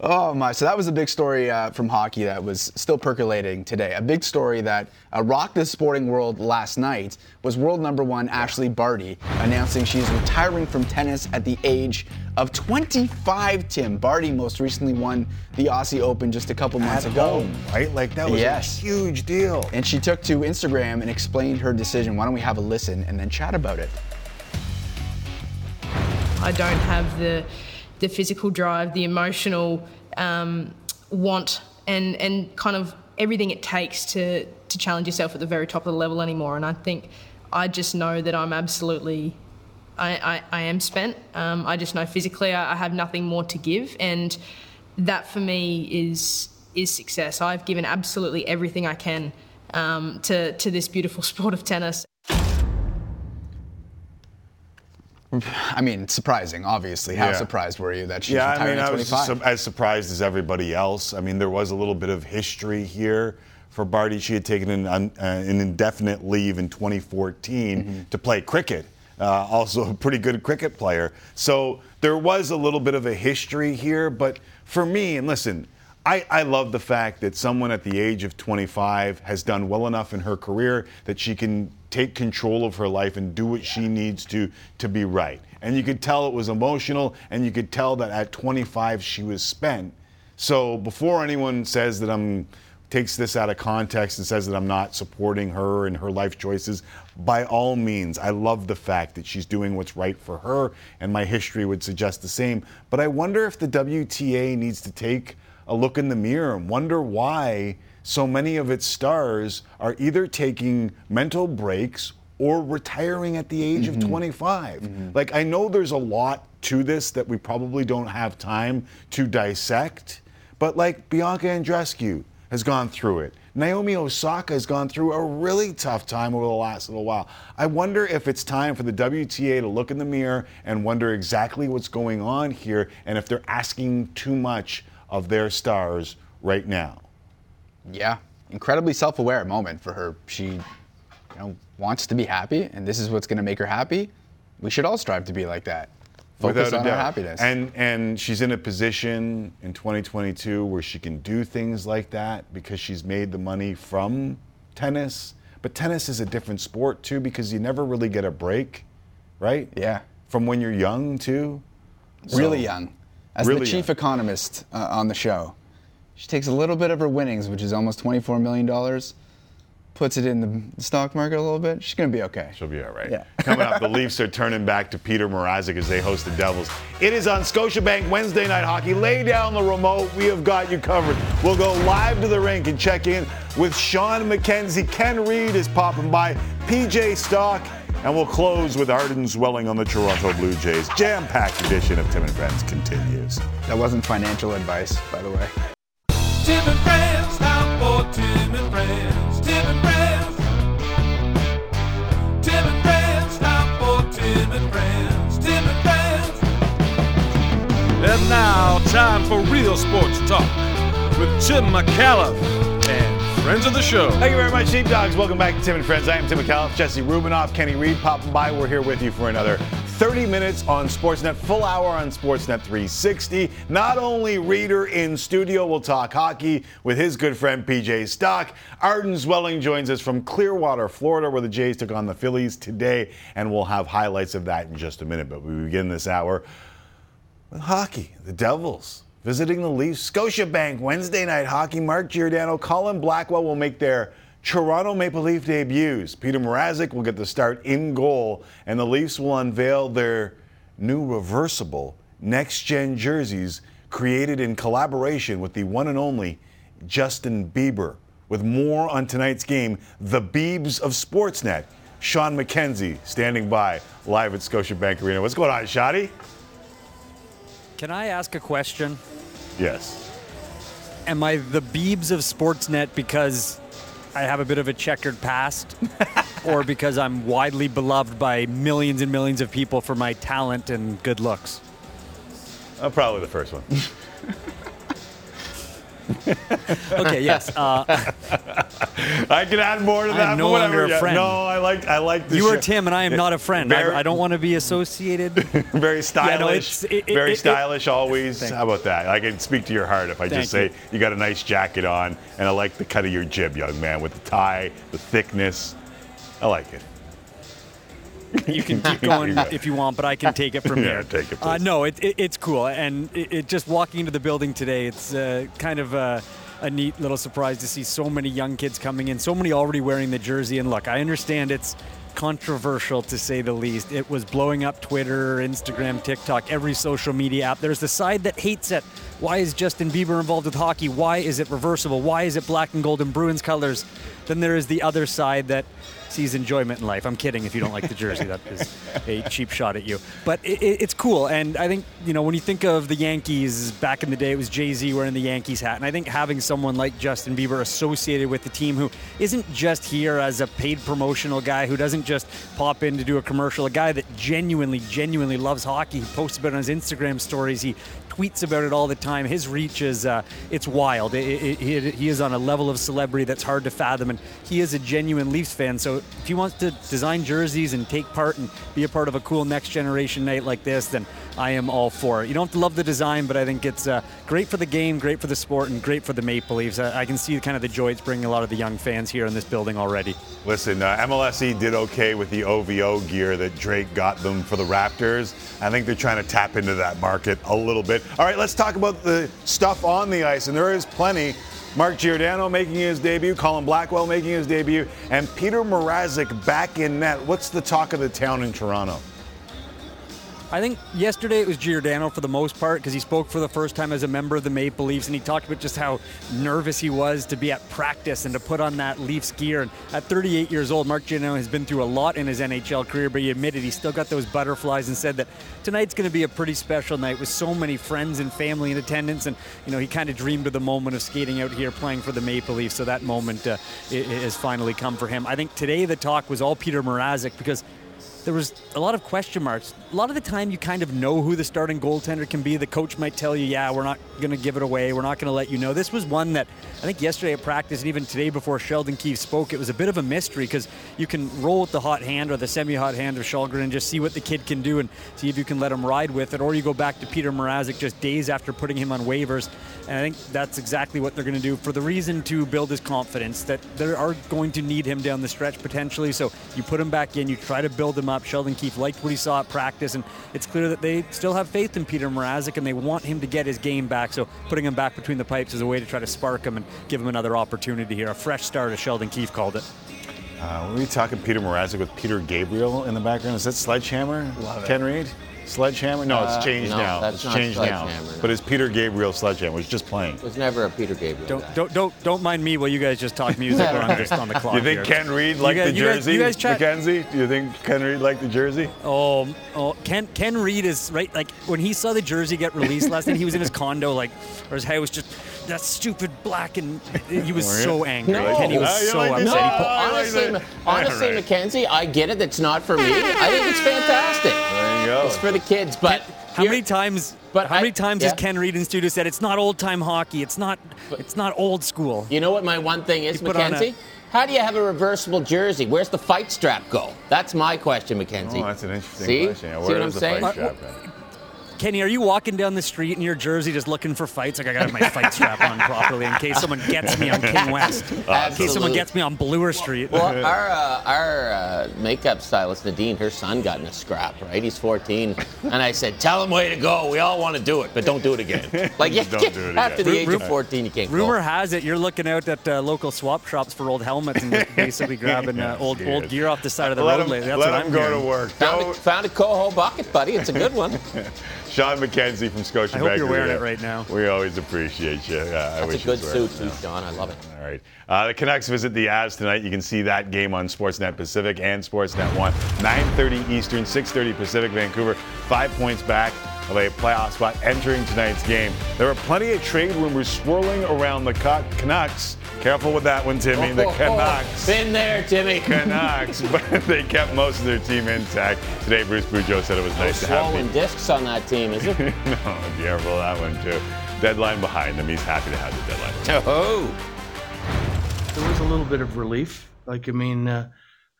Oh my! So that was a big story uh, from hockey that was still percolating today. A big story that uh, rocked the sporting world last night was world number one Ashleigh Barty announcing she's retiring from tennis at the age of 25. Tim Barty most recently won the Aussie Open just a couple months At ago. home, right? Like that was Yes. a huge deal. And she took to Instagram and explained her decision. Why don't we have a listen and then chat about it? I don't have the the physical drive, the emotional um, want, and and kind of everything it takes to to challenge yourself at the very top of the level anymore. And I think I just know that I'm absolutely. I, I, I am spent. Um, I just know physically I, I have nothing more to give, and that for me is is success. I've given absolutely everything I can um, to to this beautiful *laughs* sport of tennis. I mean, surprising, obviously. How Yeah. surprised were you that she's yeah, I mean, at I was 25? just su- as surprised as everybody else. I mean, there was a little bit of history here for Barty. She had taken an, uh, an indefinite leave in 2014 Mm-hmm. to play cricket. Uh, also, a pretty good cricket player. So there was a little bit of a history here. But for me, and listen, I, I love the fact that someone at the age of 25 has done well enough in her career that she can take control of her life and do what she needs to to be right. And you could tell it was emotional, and you could tell that at 25 she was spent. So before anyone says that I'm takes this out of context and says that I'm not supporting her and her life choices, by all means, I love the fact that she's doing what's right for her, and my history would suggest the same. But I wonder if the WTA needs to take a look in the mirror and wonder why so many of its stars are either taking mental breaks or retiring at the age of mm-hmm. 25. Mm-hmm. Like, I know there's a lot to this that we probably don't have time to dissect, but like Bianca Andreescu has gone through it. Naomi Osaka has gone through a really tough time over the last little while. I wonder if it's time for the WTA to look in the mirror and wonder exactly what's going on here and if they're asking too much of their stars right now. Yeah, incredibly self-aware moment for her. She, you know, wants to be happy, and this is what's going to make her happy. We should all strive to be like that. Focus Without on doubt. happiness. And and she's in a position in 2022 where she can do things like that because she's made the money from tennis. But tennis is a different sport too because you never really get a break, right? Yeah. From when you're young too. really So- young. As really the chief young. economist uh, on the show, she takes a little bit of her winnings, which is almost $24 million, puts it in the stock market a little bit, she's going to be okay. She'll be all right. Yeah. *laughs* Coming up, the Leafs are turning back to Petr Mrazek as they host the Devils. It is on Scotiabank Wednesday Night Hockey. Lay down the remote. We have got you covered. We'll go live to the rink and check in with Sean McKenzie. Ken Reid is popping by. PJ Stock. And we'll close with Arden Zwelling on the Toronto Blue Jays. Jam packed edition of Tim and Friends continues. That wasn't financial advice, by the way. Tim and Friends, Now, time for real sports talk with Tim Micallef and friends of the show. Thank you very much, Sheepdogs. Welcome back to Tim and Friends. I am Tim Micallef, Jesse Rubinoff, Kenny Reid popping by. We're here with you for another 30 minutes on Sportsnet, full hour on Sportsnet 360. Not only Reader in studio, we'll talk hockey with his good friend PJ Stock. Arden Zwelling joins us from Clearwater, Florida, where the Jays took on the Phillies today, and we'll have highlights of that in just a minute. But we begin this hour with hockey. The Devils visiting the Leafs. Scotiabank Wednesday night hockey. Mark Giordano, Colin Blackwell will make their Toronto Maple Leaf debuts. Petr Mrazek will get the start in goal, and the Leafs will unveil their new reversible next gen jerseys created in collaboration with the one and only Justin Bieber. With more on tonight's game, the Beebs of Sportsnet. Sean McKenzie standing by live at Scotiabank Arena. What's going on, Shotty? Can I ask a question? Yes. Am I the Beebs of Sportsnet because I have a bit of a checkered past, *laughs* or because I'm widely beloved by millions and millions of people for my talent and good looks? Uh, probably the first one. *laughs* *laughs* okay, yes. Uh, I can add more to that. am no longer a friend. No, I like I like you are show. Tim, and I am not a friend. Very- I, I don't want to be associated. *laughs* very Yeah, no, stylish, it- it- very it- stylish always. Thank How about that? I can speak to your heart if I just Thank say you. got a nice jacket on, and I like the cut of your jib, young man, with the tie, the thickness. I like it. You can *laughs* keep going if you want, but I can take it from Yeah, here. take it, Uh, no, it, it, it's cool, and it, it just walking into the building today, it's uh, kind of a, a neat little surprise to see so many young kids coming in, so many already wearing the jersey. And look, I understand it's controversial to say the least. It was blowing up Twitter, Instagram, TikTok, every social media app. There's the side that hates it. Why is Justin Bieber involved with hockey? Why is it reversible? Why is it black and gold and Bruins colors? Then there is the other side that sees enjoyment in life. I'm kidding if you don't like the jersey. That is a cheap shot at you. But it, it, it's cool. And I think, you know, when you think of the Yankees, back in the day, it was Jay Z wearing the Yankees hat. And I think having someone like Justin Bieber associated with the team who isn't just here as a paid promotional guy, who doesn't just pop in to do a commercial, a guy that genuinely, genuinely loves hockey. He posts about it on his Instagram stories. He tweets about it all the time. His reach is uh, it's wild. It, it, he, he is on a level of celebrity that's hard to fathom, and he is a genuine Leafs fan. So if he wants to design jerseys and take part and be a part of a cool next generation night like this, then I am all for it. You don't have to love the design, but I think it's uh, great for the game, great for the sport, and great for the Maple Leafs. I, I can see kind of the joy it's bringing a lot of the young fans here in this building already. Listen, uh, MLSE did okay with the OVO gear that Drake got them for the Raptors. I think they're trying to tap into that market a little bit. All right, let's talk about the stuff on the ice, and there is plenty. Mark Giordano making his debut, Colin Blackwell making his debut, and Petr Mrazek back in net. What's the talk of the town in Toronto? I think yesterday it was Giordano for the most part because he spoke for the first time as a member of the Maple Leafs and he talked about just how nervous he was to be at practice and to put on that Leafs gear. And at 38 years old, Mark Giordano has been through a lot in his NHL career, but he admitted he still got those butterflies and said that tonight's going to be a pretty special night with so many friends and family in attendance. And, you know, he kind of dreamed of the moment of skating out here playing for the Maple Leafs. So that moment uh, has finally come for him. I think today the talk was all Petr Mrazek because there was a lot of question marks. A lot of the time, you kind of know who the starting goaltender can be. The coach might tell you, yeah, we're not going to give it away. We're not going to let you know. This was one that I think yesterday at practice and even today before Sheldon Keefe spoke, it was a bit of a mystery because you can roll with the hot hand or the semi hot hand of Kallgren and just see what the kid can do and see if you can let him ride with it. Or you go back to Petr Mrazek just days after putting him on waivers. And I think that's exactly what they're going to do for the reason to build his confidence that they are going to need him down the stretch potentially. So you put him back in, you try to build him up. up. Sheldon Keefe liked what he saw at practice, and it's clear that they still have faith in Petr Mrazek and they want him to get his game back. So putting him back between the pipes is a way to try to spark him and give him another opportunity here. A fresh start, as Sheldon Keefe called it. Uh, were we talking Petr Mrazek with Peter Gabriel in the background? Is that Sledgehammer? Love it. Ken Reid? Sledgehammer? No, Uh, it's changed no, now. that's it's not changed now. Sledgehammer, no. But it's Peter Gabriel Sledgehammer. It's just playing. It was never a Peter Gabriel. Don't guy. don't don't don't mind me while you guys just talk music or I'm just on the *laughs* clock. You think here. Ken Reid You liked guys- the you guys- jersey? You guys chat. Mackenzie? Do you think Ken Reid liked the jersey? Oh, oh, Ken Ken Reid is right. Like when he saw the jersey get released last night, he was in his condo, like, or his house, just that stupid black, and he was Were so angry. No. Like, Kenny was Ah, so like upset. No, He honestly, like honestly, All right. Mackenzie, I get it. It's not for me. I think it's fantastic. There you go. It's for the kids, but How here- many times? But how I- many times has. Ken Reid in studio said it's not old time hockey? It's not. It's not old school. You know what my one thing is, He put Mackenzie? How do you have a reversible jersey? Where's the fight strap go? That's my question, Mackenzie. Oh, that's an interesting See? question. Yeah, See what I'm does the saying? Fight strap go? Kenny, are you walking down the street in your jersey just looking for fights? Like I got my fight strap on properly in case someone gets me on King West. In case someone gets me on Bloor Street. Well, our uh, our uh, makeup stylist Nadine, her son got in a scrap. Right, he's 14, and I said, "Tell him way to go. We all want to do it, but don't do it again." *laughs* Like, yeah, Don't do it after again. the age Ru- of 14, you can't. go. Rumor has it you're looking out at uh, local swap shops for old helmets and just basically grabbing uh, old *laughs* Yes, old gear off the side of the let road him, lately. That's let what him I'm go hearing. to work. Found a, found a Koho bucket, buddy. It's a good one. *laughs* Sean McKenzie from Scotiabank. I hope you're wearing it right now. We always appreciate you. Uh, I That's a good you'd wear it suit too. Sean. I love it. All right. Uh, the Canucks visit the Avs tonight. You can see that game on Sportsnet Pacific and Sportsnet 1. 9.30 Eastern, 6.30 Pacific. Vancouver, five points back of a playoff spot entering tonight's game. There are plenty of trade rumors swirling around the Ca- Canucks. Careful with that one, Timmy. The Oh, oh, oh. Canucks. Been there, Timmy. Canucks, *laughs* but they kept most of their team intact. Today, Bruce Boudreau said it was No nice to have swollen discs on that team, is it? *laughs* no, careful of that one too. Deadline behind them. He's happy to have the deadline. Oh. there was a little bit of relief. Like I mean, uh,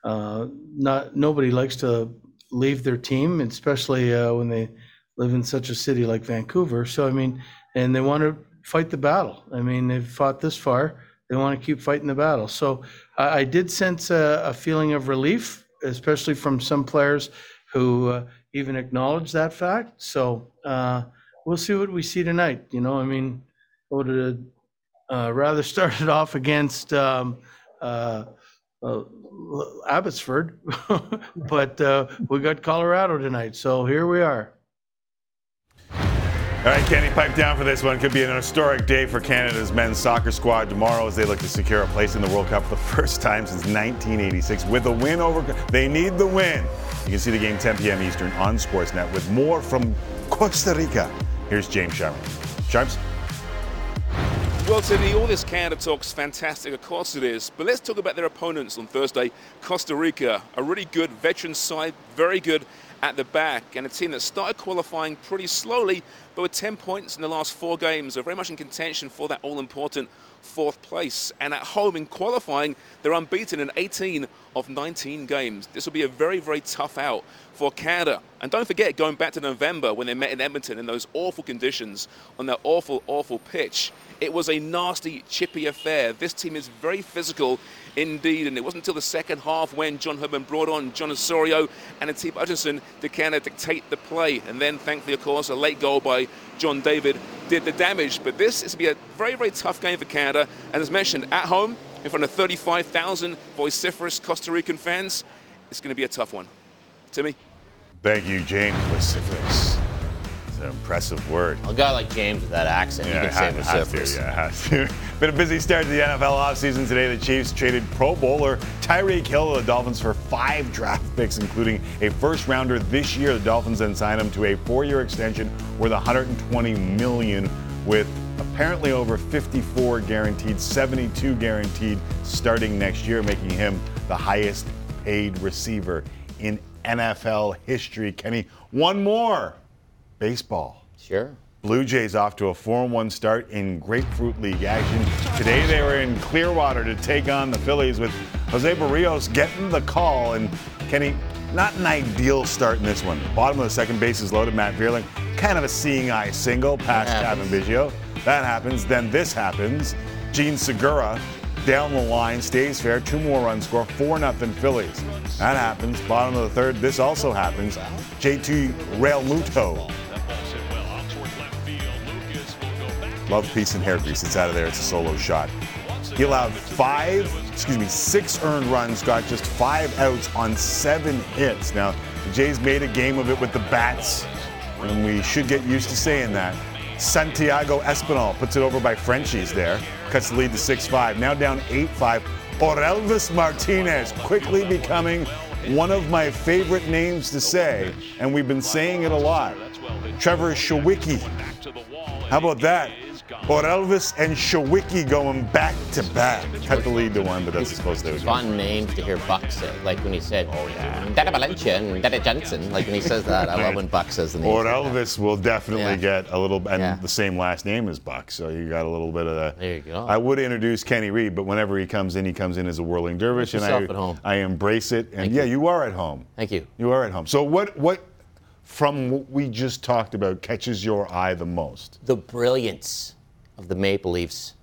uh, not nobody likes to leave their team, especially uh, when they live in such a city like Vancouver. So I mean, and they want to fight the battle. I mean, they've fought this far. They want to keep fighting the battle. So I, I did sense a, a feeling of relief, especially from some players who uh, even acknowledge that fact. So uh, we'll see what we see tonight. You know, I mean, would have uh, rather *laughs* started off against um, uh, uh, Abbotsford, *laughs* but uh, we got Colorado tonight, so here we are. All right, Kenny, pipe down for this one. Could be an historic day for Canada's men's soccer squad tomorrow as they look to secure a place in the World Cup for the *laughs* first time since 1986 with a win over. They need the win. You can see the game 10 p.m. Eastern on Sportsnet with more from Costa Rica. Here's James Sharman. Sharps? Well, Timmy, all this Canada talk's fantastic, of course it is. But let's talk about their opponents on Thursday. Costa Rica, a really good veteran side, very good at the back, and a team that started qualifying pretty slowly, but with 10 points in the last four games, are very much in contention for that all important fourth place. And at home in qualifying, they're unbeaten in 18 of 19 games. This will be a very, very tough out for Canada. And don't forget, going back to November when they met in Edmonton in those awful conditions on that awful, awful pitch, it was a nasty, chippy affair. This team is very physical indeed, and it wasn't until the second half when John Herdman brought on John Osorio and Atiba Hutchinson to kind of dictate the play. And then, thankfully, of course, a late goal by John David did the damage. But this is to be a very, very tough game for Canada. And as mentioned, at home, in front of 35,000 vociferous Costa Rican fans, it's going to be a tough one. Timmy? Thank you, James Pacifics. It's an impressive word. A guy like James with that accent, Yeah, you can say has, has to. vociferous. Yeah, it has to. *laughs* Been a busy start to the NFL offseason today. The Chiefs traded Pro Bowler Tyreek Hill to the Dolphins for five draft picks, including a first rounder this year. The Dolphins then signed him to a four-year extension worth 120 million, with apparently over 54 guaranteed, 72 guaranteed starting next year, making him the highest paid receiver in NFL history. Kenny, one more. Baseball. Sure. Blue Jays off to a 4 1 start in Grapefruit League action. Today they were in Clearwater to take on the Phillies with Jose Berrios getting the call. And Kenny, not an ideal start in this one. Bottom of the second base is loaded. Matt Vierling, kind of a seeing eye single past Cavan. Biggio. That happens. Then this happens. Jean Segura down the line, stays fair, two more runs score, 4 nothing Phillies. That happens. Bottom of the third, this also happens. JT Real Love peace and hair grease. It's out of there. It's a solo shot. He allowed five, excuse me, six earned runs, got just five outs on seven hits. Now, the Jays made a game of it with the bats, and we should get used to saying that. Santiago Espinal puts it over by Frenchies there, cuts the lead to 6 5. Now down 8 5. Orelvis Martinez quickly becoming one of my favorite names to say, and we've been saying it a lot. Trevor Schwecke. How about that? Orelvis and Schwecke going back to back. Cut the lead to one, but that's supposed to. Be fun names to hear Buck say, like when he said, "Oh yeah, Dada Valencia and Dada Johnson." Like when he says that, I love when Buck says the name. Or Elvis will definitely Yeah. get a little, and Yeah. the same last name as Buck, so you got a little bit of that. There you go. I would introduce Kenny Reid, but whenever he comes in, he comes in as a whirling dervish, and I, at home. I embrace it. And Thank yeah, you. you are at home. Thank you. You are at home. So what, what, from what we just talked about, catches your eye the most? the brilliance of the Maple Leafs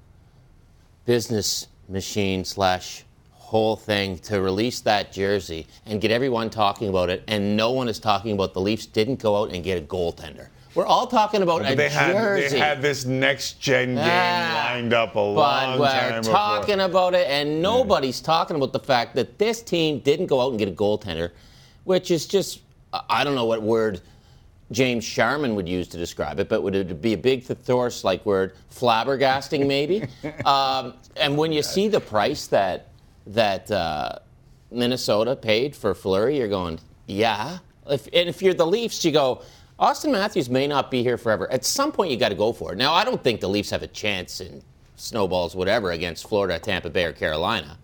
business machine slash whole thing to release that jersey and get everyone talking about it, and no one is talking about the Leafs didn't go out and get a goaltender. We're all talking about But a they had, jersey. they had this next gen game Ah, lined up a long time but we're time before. talking about it, and nobody's talking about the fact that this team didn't go out and get a goaltender, which is just, I don't know what word James Sharman would use to describe it, but would it be a big thesaurus like word flabbergasting maybe? *laughs* um, and when you see the price that that uh, Minnesota paid for Fleury, you're going, yeah. If, and if you're the Leafs, you go, Auston Matthews may not be here forever. At some point, you got to go for it. Now, I don't think the Leafs have a chance in snowballs, whatever, against Florida, Tampa Bay, or Carolina.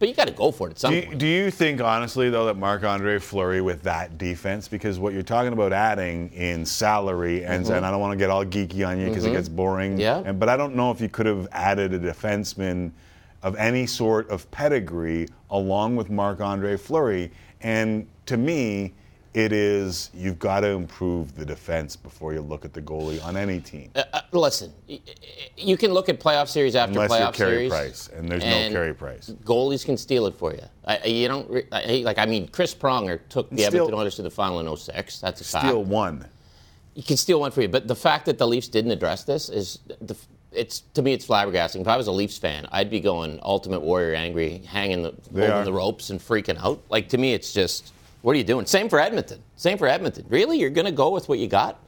But you got to go for it at some Do point. you, do you think, honestly, though, that Marc Andre Fleury with that defense, because what you're talking about adding in salary, and, Mhm. and I don't want to get all geeky on you because Mhm. it gets boring, Yeah. and, but I don't know if you could have added a defenseman of any sort of pedigree along with Marc Andre Fleury. And to me, it is you've got to improve the defense before you look at the goalie on any team. Uh, uh, listen, you can look at playoff series after Unless you're playoff Carey series. Price, and there's no Carey Price. Goalies can steal it for you. I, you don't re- I, like. I mean, Chris Pronger took the Steal- Edmonton Oilers to the final in 06. That's a fact. Still one. You can steal one for you, but the fact that the Leafs didn't address this is the. It's to me, it's flabbergasting. If I was a Leafs fan, I'd be going Ultimate Warrior, angry, hanging the holding the ropes and freaking out. Like to me, it's just, what are you doing? Same for Edmonton. Same for Edmonton. Really, you're going to go with what you got?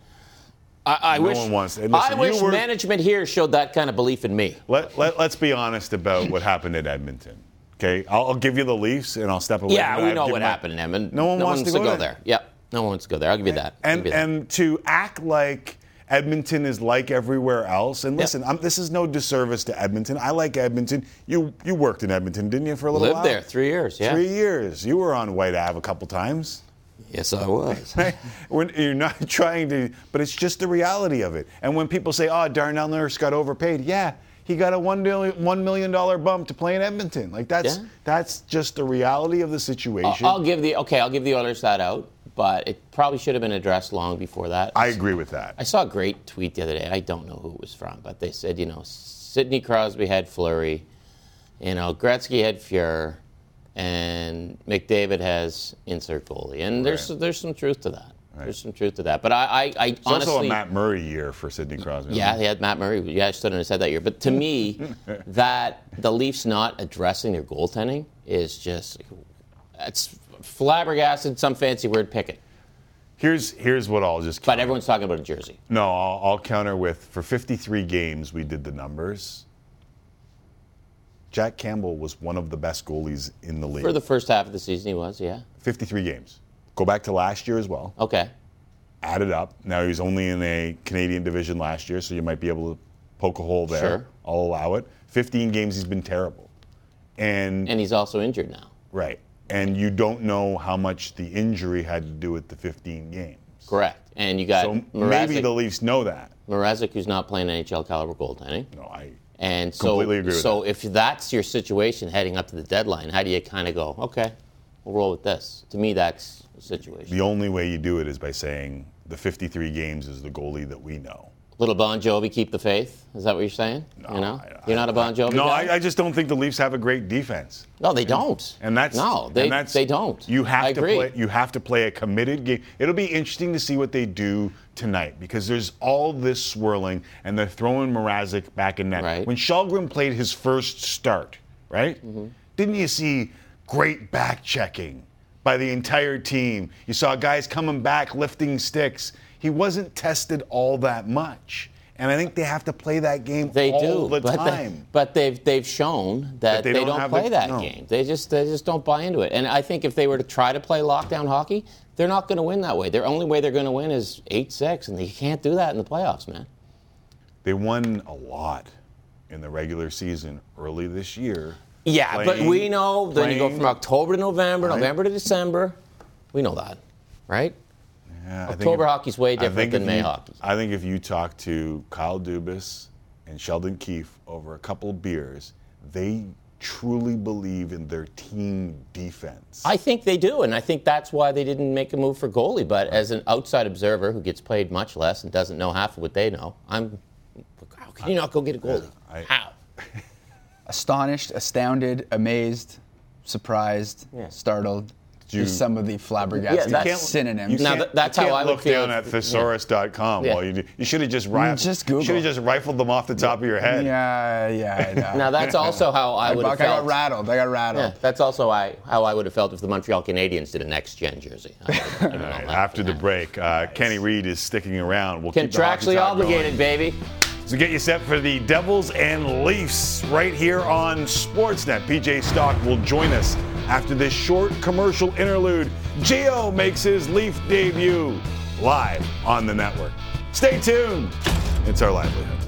I, I No wish. one wants- and I wish were- management here showed that kind of belief in me. Let, let, let's be honest about what happened at Edmonton. Okay, I'll, I'll give you the Leafs, and I'll step away. Yeah, from we that. know Give what my- happened in Edmonton. No one wants to go there. Yep, no one wants to go there. I'll give you that. And give you that. and to act like Edmonton is like everywhere else. And listen, I'm, this is no disservice to Edmonton. I like Edmonton. You you worked in Edmonton, didn't you, for a little Lived while? there three years. Yeah. Three years. You were on White Ave a couple times. Yes, I was. *laughs* Right? When you're not *laughs* trying to, but it's just the reality of it. And when people say, "Oh, Darnell Nurse got overpaid," yeah, he got a one million dollar bump to play in Edmonton. Like that's Yeah. that's just the reality of the situation. I'll, I'll give the okay. I'll give the Oilers that out, but it probably should have been addressed long before that. I agree with that. I saw a great tweet the other day. I don't know who it was from, but they said, you know, Sidney Crosby had Fleury, you know, Gretzky had Fuhr, and McDavid has insert goalie, and there's Right. there's some truth to that. There's some truth to that. But I, I, I It's honestly, also a Matt Murray year for Sidney Crosby. yeah, he had Matt Murray. Yeah, I stood his head that year. But to me, *laughs* that the Leafs not addressing their goaltending is just it's flabbergasted. Some fancy word, pick it. Here's here's what I'll just. But everyone's talking about a jersey. No, I'll, I'll counter with for 53 games we did the numbers. Jack Campbell was one of the best goalies in the league. For the first half of the season, he was, yeah. 53 games. Go back to last year as well. Okay. Add it up. Now he was only in a Canadian division last year, so you might be able to poke a hole there. Sure. I'll allow it. 15 games he's been terrible. And And he's also injured now. right. And you don't know how much the injury had to do with the 15 games. Correct. And you got So maybe the Leafs know that. Mrazek, who's not playing NHL caliber goaltending. No, I and so, completely agree with so if that's your situation heading up to the deadline, how do you kind of go, okay, we'll roll with this? To me, that's the situation. The only way you do it is by saying the 53 games is the goalie that we know. Little Bon Jovi, keep the faith. Is that what you're saying? you know, you're not a Bon Jovi No, guy. I, I just don't think the Leafs have a great defense. no, they don't. And that's no, they and that's, they don't. You have I to agree. play. You have to play a committed game. It'll be interesting to see what they do tonight because there's all this swirling, and they're throwing Mrazek back in net. Right. When Kallgren played his first start, right? Mm-hmm. Didn't you see great back checking by the entire team? You saw guys coming back lifting sticks. He wasn't tested all that much. And I think they have to play that game They all do, the but time. They, but they've they've shown that they they, don't don't, play the- that no. game. They just they just don't buy into it. And I think if they were to try to play lockdown hockey, they're not going to win that way. Their only way they're going to win is eight six, and you can't do that in the playoffs, man. They won a lot in the regular season early this year. Yeah, but we know then you go from October to November, Right. November to December. We know that, right? Yeah, I think October if- hockey's way different than May you- hockey. I think if you talk to Kyle Dubas and Sheldon Keefe over a couple of beers, they truly believe in their team defense. I think they do, and I think that's why they didn't make a move for goalie. But as an outside observer who gets paid much less and doesn't know half of what they know, I'm. How can you not go get a goalie? How? Astonished, astounded, amazed, surprised, startled. You- some of the flabbergasted Yeah, that's- synonyms. You can't- you can't look down at thesaurus.com Yeah. while you do. You should have just rifled. Just You should have just rifled them off the top of your head. Yeah, yeah. I know. *laughs* Now that's also how I would have I got felt. rattled. I got rattled. Yeah, that's also I, how I would have felt if the Montreal Canadiens did a next gen jersey. I *laughs* I. All right, after the break, uh, Kenny Reid is sticking around. We'll Contractually obligated, going. baby. So get you set for the Devils and Leafs right here on Sportsnet. PJ Stock will join us after this short commercial interlude. Gio makes his Leaf debut live on the network. Stay tuned. It's our livelihood.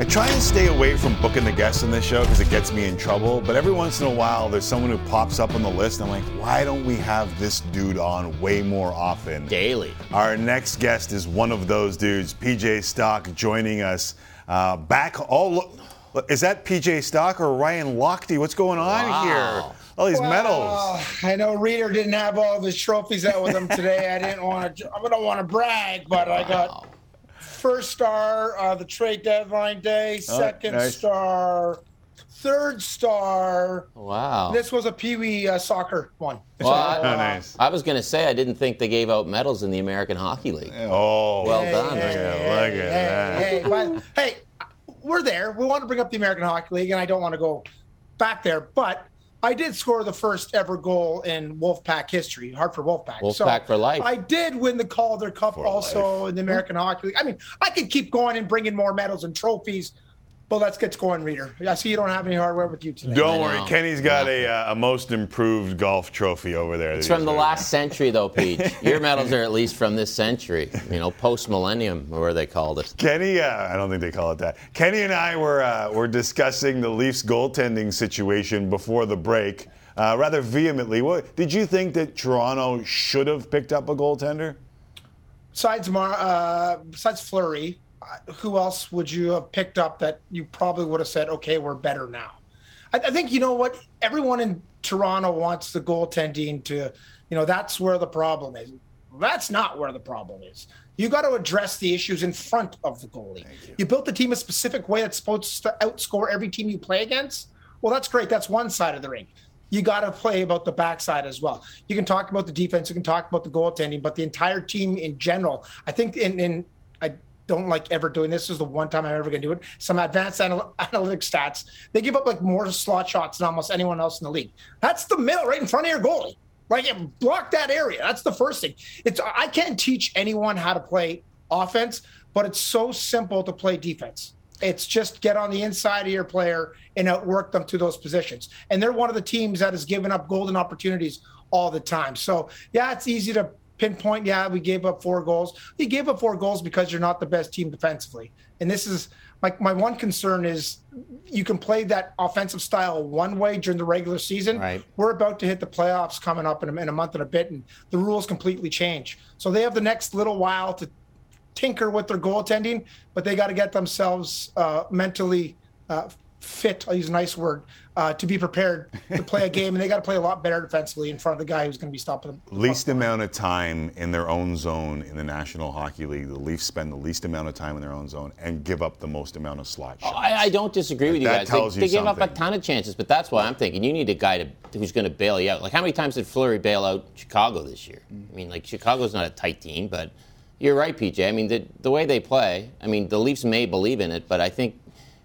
I try and stay away from booking the guests on this show because it gets me in trouble. But every once in a while, there's someone who pops up on the list, and I'm like, why don't we have this dude on way more often? Daily. Our next guest is one of those dudes, PJ Stock, joining us uh, back. All is that PJ Stock or Ryan Lochte? What's going on here? All these medals. I know Reader didn't have all of his trophies out with him today. I didn't want to. I don't want to brag, but I got first star uh, the trade deadline day, Oh, second nice. star, third star. Wow. This was a Pee Wee uh, soccer one. Well, I, uh, I was going to say I didn't think they gave out medals in the American Hockey League. Oh, well Hey, done. hey, Look at that. Hey, but, hey, we're there. We want to bring up the American Hockey League, and I don't want to go back there, but I did score the first ever goal in Wolfpack history, Hartford Wolfpack. Wolfpack for life. I did win the Calder Cup also in the American Hockey League. I mean, I could keep going and bringing more medals and trophies, but let's get going, Reader. I see you don't have any hardware with you today. Don't worry, Kenny's got a, uh, a most improved golf trophy over there. It's from the wearing. last century, though, Pete. *laughs* Your medals are at least from this century. You know, post millennium, or where they called it. Kenny, uh, I don't think they call it that. Kenny and I were uh, were discussing the Leafs goaltending situation before the break, uh, rather vehemently. What did you think that Toronto should have picked up a goaltender? Besides Mar, uh, besides Fleury, who else would you have picked up that you probably would have said, okay, we're better now? I, I think you know what everyone in Toronto wants the goaltending to, you know, that's where the problem is. That's not where the problem is. You got to address the issues in front of the goalie. You. built the team a specific way that's supposed to outscore every team you play against. Well, that's great. That's one side of the ring you got to play about the backside as well. You can talk about the defense, you can talk about the goaltending, but the entire team in general. I think in, in don't like ever doing this. This is the one time I'm ever going to do it. Some advanced anal- analytic stats. They give up like more slot shots than almost anyone else in the league. That's the middle right in front of your goalie. Like block that area. That's the first thing. It's I can't teach anyone how to play offense, but it's so simple to play defense. It's just get on the inside of your player and outwork them to those positions. And they're one of the teams that has given up golden opportunities all the time. So, yeah, it's easy to pinpoint. Yeah, we gave up four goals. We gave up four goals because you're not the best team defensively. And this is my, my one concern is you can play that offensive style one way during the regular season. Right. We're about to hit the playoffs coming up in a, in a month and a bit, and the rules completely change. So they have the next little while to tinker with their goaltending, but they got to get themselves uh, mentally uh, fit. I'll use a nice word uh, to be prepared to play a *laughs* game, and they got to play a lot better defensively in front of the guy who's going to be stopping them. Least amount of time in their own zone in the National Hockey League. The Leafs spend the least amount of time in their own zone and give up the most amount of slot shots. Oh, I, I don't disagree with you That guys. tells they you they give up a ton of chances, but that's why I'm thinking you need a guy to, who's going to bail you out. Like how many times did Fleury bail out Chicago this year? I mean, like Chicago's not a tight team, but you're right, PJ. I mean, the, the way they play. I mean, the Leafs may believe in it, but I think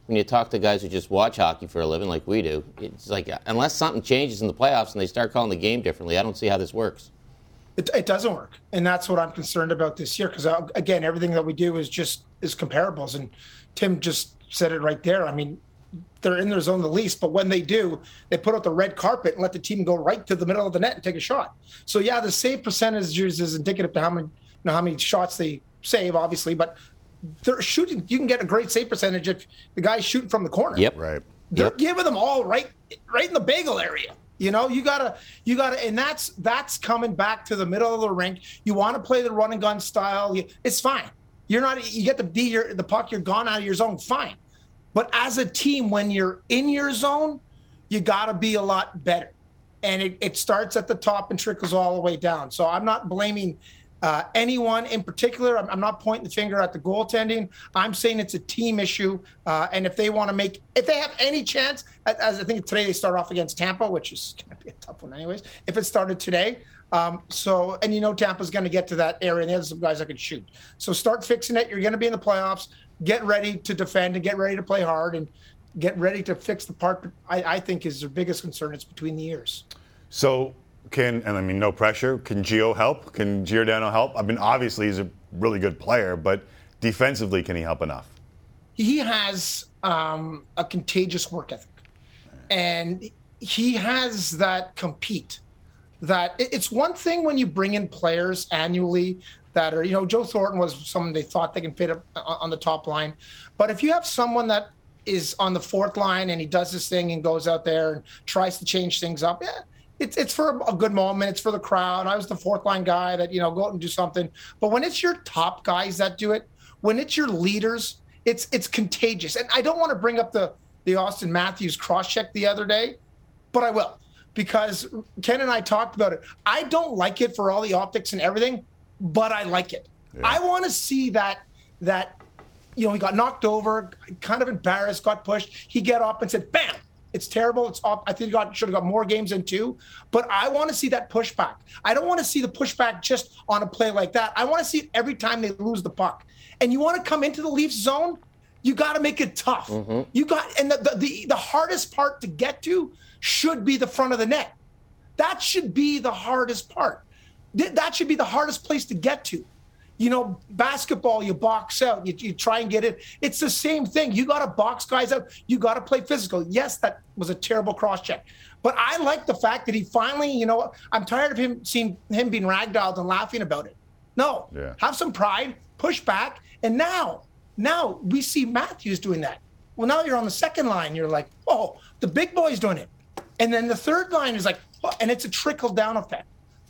when you talk to guys who just watch hockey for a living, like we do, it's like unless something changes in the playoffs and they start calling the game differently, I don't see how this works. It, it doesn't work, and that's what I'm concerned about this year. Because uh, again, everything that we do is just is comparables, and Tim just said it right there. I mean, they're in their zone the least, but when they do, they put out the red carpet and let the team go right to the middle of the net and take a shot. So yeah, the save percentages is indicative to how many, you know, how many shots they save, obviously, but they're shooting. You can get a great save percentage if the guy's shooting from the corner. Yep. Right. They're Yep. giving them all right, right in the bagel area. You know, you gotta, you gotta, and that's that's coming back to the middle of the rink. You want to play the run and gun style. You, it's fine. You're not. You get the D, your, the puck. You're gone out of your zone. Fine. But as a team, when you're in your zone, you got to be a lot better. And it, it starts at the top and trickles all the way down. So I'm not blaming uh, anyone in particular. I'm, I'm not pointing the finger at the goaltending. I'm saying it's a team issue. Uh, and if they want to make, if they have any chance, as- as I think today they start off against Tampa, which is going to be a tough one, anyways, if it started today. Um, so, and you know, Tampa's going to get to that area and they have some guys that can shoot. So start fixing it. You're going to be in the playoffs. Get ready to defend and get ready to play hard and get ready to fix the part I, I think is their biggest concern. It's between the ears. So can and I mean no pressure. Can Gio help? Can Giordano help? I mean obviously he's a really good player, but defensively can he help enough? he has um, a contagious work ethic and he has that compete that it's one thing when you bring in players annually that are you know joe thornton was someone they thought they can fit up on on the top line but if you have someone that is on the fourth line and he does this thing and goes out there and tries to change things up yeah it's, it's for a good moment it's for the crowd i was the fourth line guy that you know go out and do something but when it's your top guys that do it when it's your leaders it's it's contagious and i don't want to bring up the the auston matthews cross check the other day but I will because Ken and I talked about it. I don't like it for all the optics and everything, but I like it. I want to see that that you know he got knocked over, kind of embarrassed, got pushed. He get up and said, "Bam." It's terrible. It's up. I think got should have got more games in two, but I want to see that pushback. I don't want to see the pushback just on a play like that. I want to see it every time they lose the puck. And you want to come into the Leafs zone, you got to make it tough. Mm-hmm. You got and the, the the the hardest part to get to should be the front of the net. That should be the hardest part. That should be the hardest place to get to. You know, basketball, you box out, you, you try and get it. It's the same thing. You got to box guys out. You got to play physical. Yes, that was a terrible cross check. But I like the fact that he finally, you know, I'm tired of him seeing him being ragdolled and laughing about it. No, Yeah. have some pride, push back. And now, now we see Matthews doing that. Well, now you're on the second line. You're like, oh, the big boy's doing it. And then the third line is like, oh, and it's a trickle down effect.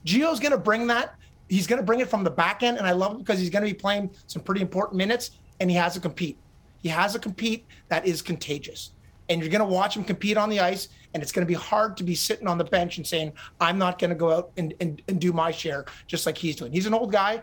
Gio's going to bring that. He's going to bring it from the back end. And I love it because he's going to be playing some pretty important minutes and he has to compete. He has to compete that is contagious. And you're going to watch him compete on the ice. And it's going to be hard to be sitting on the bench and saying, I'm not going to go out and, and, and do my share just like he's doing. He's an old guy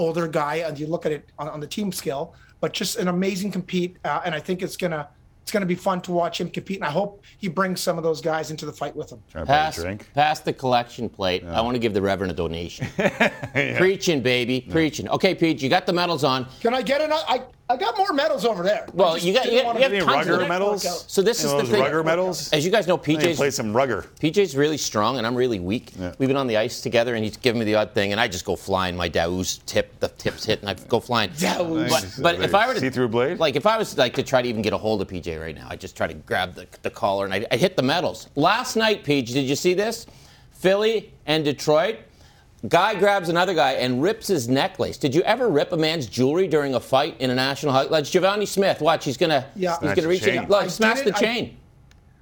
older guy, and you look at it on, on the team skill, but just an amazing compete. Uh, and I think it's gonna it's gonna be fun to watch him compete. And I hope he brings some of those guys into the fight with him. Pass, pass the collection plate. I want to give the Reverend a donation. *laughs* Preaching, baby, preaching. Okay, Pete, you got the medals on. Can I get another? I, I got more medals over there. Well, you got you, got, wanna you have be- tons of Rugger medals? So this You is know the those thing. Rugger medals? As you guys know, I need to PJ's play some Rugger. PJ's really strong and I'm really weak. We've been on the ice together and he's giving me the odd thing and I just go flying. My Daouz tip, the tips hit and I go flying. Daouz. But, but if I were to See-through blade? like if I was like to try to even get a hold of PJ right now, I just try to grab the, the collar and I, I hit the medals. Last night, PJ, did you see this? Philly and Detroit. Guy grabs another guy and rips his necklace. Did you ever rip a man's jewelry during a fight in a national hockey? Like Giovanni Smith, watch, he's gonna Yeah. he's gonna reach it. Look, I smash the it- chain.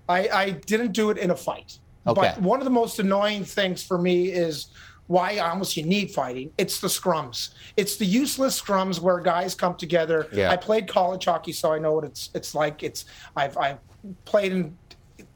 I, I didn't do it in a fight. Okay. But one of the most annoying things for me is why almost you need fighting. It's the scrums. It's the useless scrums where guys come together. Yeah. I played college hockey, so I know what it's it's like. It's I've I've played in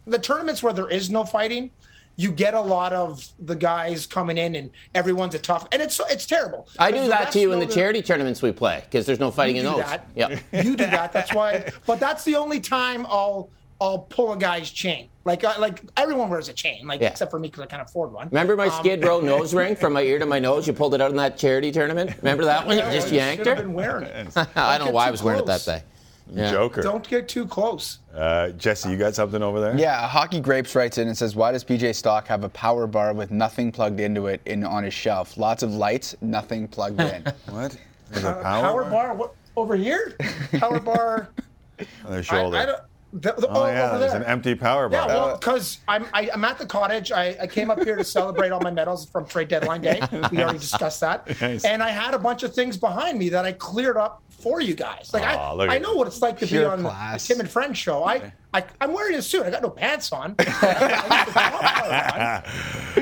the tournaments where there is no fighting. You get a lot of the guys coming in, and everyone's a tough, and it's it's terrible. I do that to you in the that- charity tournaments we play because there's no fighting You in do those. that. Yeah. You do that. That's why. *laughs* But that's the only time I'll I'll pull a guy's chain. Like I, like everyone wears a chain, like Yeah. except for me because I can't afford one. Remember my Um, Skid Row nose ring from my ear to my nose? You pulled it out in that charity tournament. Remember that one? *laughs* You just yanked should her. have been wearing it. *laughs* I don't know why I too was wearing it that day. Yeah. Joker. Don't get too close. Uh, Jesse, you got something over there? Yeah, Hockey Grapes writes in and says, "Why does PJ Stock have a power bar with nothing plugged into it in on his shelf? Lots of lights, nothing plugged in." *laughs* what? There's a power, power bar? What over here? Power bar. *laughs* on their shoulder. I, I don't. The, the, oh, oh, yeah, over there's there. an empty power Yeah, well, because I'm I, I'm at the cottage. I, I came up here to celebrate all my medals from trade deadline day. *laughs* We already discussed that. Nice. And I had a bunch of things behind me that I cleared up for you guys. Like Aw, I, look I know what it's like to be on class. the Tim and Friends show. I, I I'm wearing a suit. I got no pants on. *laughs*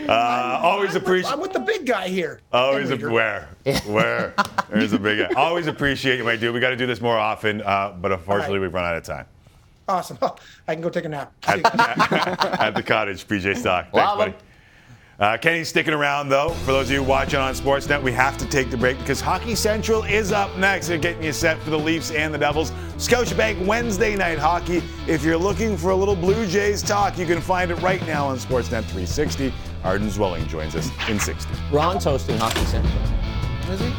uh, always appreciate. I'm with the big guy here. Always a, Reader. where where there's a big guy. Always appreciate you, my dude. We got to do this more often, uh, but unfortunately we've run out of time. Awesome. *laughs* I can go take a nap. At the *laughs* cottage, PJ Stock. Thanks, Love 'em. buddy. Uh, Kenny's sticking around though. For those of you watching on Sportsnet, we have to take the break because Hockey Central is up next. They're getting you set for the Leafs and the Devils. Scotiabank Wednesday night hockey. If you're looking for a little Blue Jays talk, you can find it right now on Sportsnet 360. Arden Zwelling joins us in 60. Ron's hosting Hockey Central. Is he?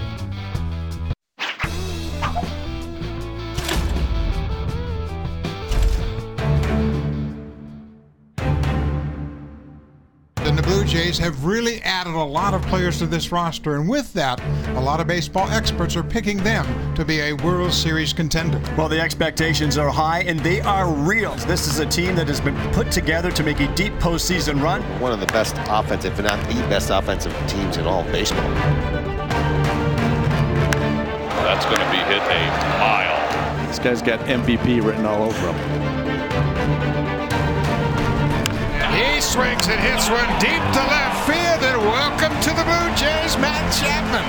Jays have really added a lot of players to this roster, and with that, a lot of baseball experts are picking them to be a World Series contender. Well, the expectations are high and they are real. This is a team that has been put together to make a deep postseason run. One of the best offensive, if not the best offensive teams in all of baseball. That's going to be hit a mile. This guy's got MVP written all over him. Swings and hits one deep to left field, and welcome to the Blue Jays, Matt Chapman.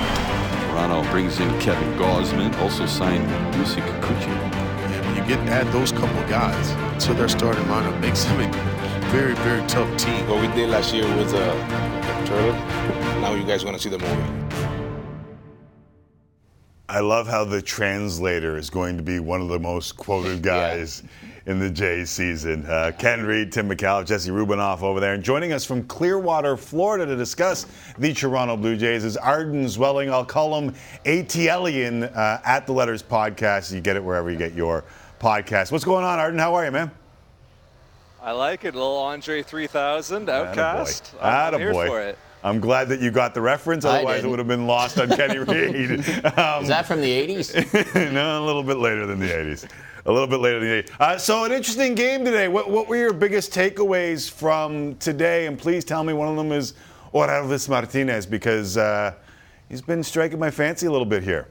Toronto brings in Kevin Gausman, also signed Yusei Kikuchi. Yeah, when you get add those couple guys to their starting lineup, makes them a very, very tough team. What we did last year was uh, a trailer. Now you guys want to see the movie. I love how the translator is going to be one of the most quoted *laughs* guys in the Jays season. Uh, Ken Reid, Tim McCall, Jesse Rubinoff over there. And joining us from Clearwater, Florida to discuss the Toronto Blue Jays is Arden Zwelling. I'll call him ATLian uh, at the Letters Podcast. You get it wherever you get your podcast. What's going on, Arden? How are you, man? I like it. little Andre 3000, OutKast. I'm, I'm here Attaboy. for it. I'm glad that you got the reference. Otherwise, it would have been lost on Kenny *laughs* Reid. Um, Is that from the 80s? *laughs* no, a little bit later than the 80s. A little bit later than the 80s. Uh, so, an interesting game today. What, what were your biggest takeaways from today? And please tell me one of them is Orelvis Martinez because uh, he's been striking my fancy a little bit here.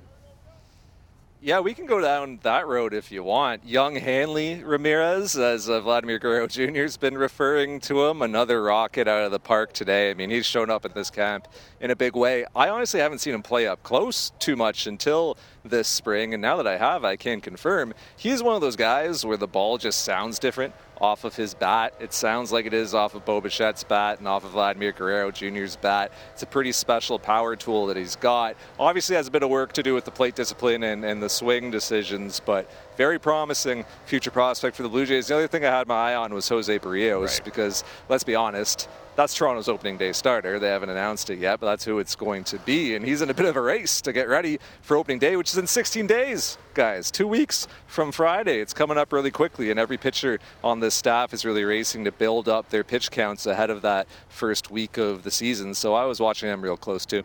Yeah, we can go down that road if you want. Young Hanley Ramirez, as uh, Vladimir Guerrero Jr. has been referring to him, another rocket out of the park today. I mean, he's shown up at this camp in a big way. I honestly haven't seen him play up close too much until this spring, and now that I have, I can confirm he's one of those guys where the ball just sounds different off of his bat. It sounds like it is off of Bo Bichette's bat and off of Vladimir Guerrero Jr.'s bat. It's a pretty special power tool that he's got. Obviously, has a bit of work to do with the plate discipline and, and the swing decisions, but very promising future prospect for the Blue Jays. The other thing I had my eye on was Jose Berrios because, let's be honest, that's Toronto's opening day starter. They haven't announced it yet, but that's who it's going to be. And he's in a bit of a race to get ready for opening day, which is in 16 days, guys. Two weeks from Friday. It's coming up really quickly, and every pitcher on this staff is really racing to build up their pitch counts ahead of that first week of the season. So I was watching them real close too.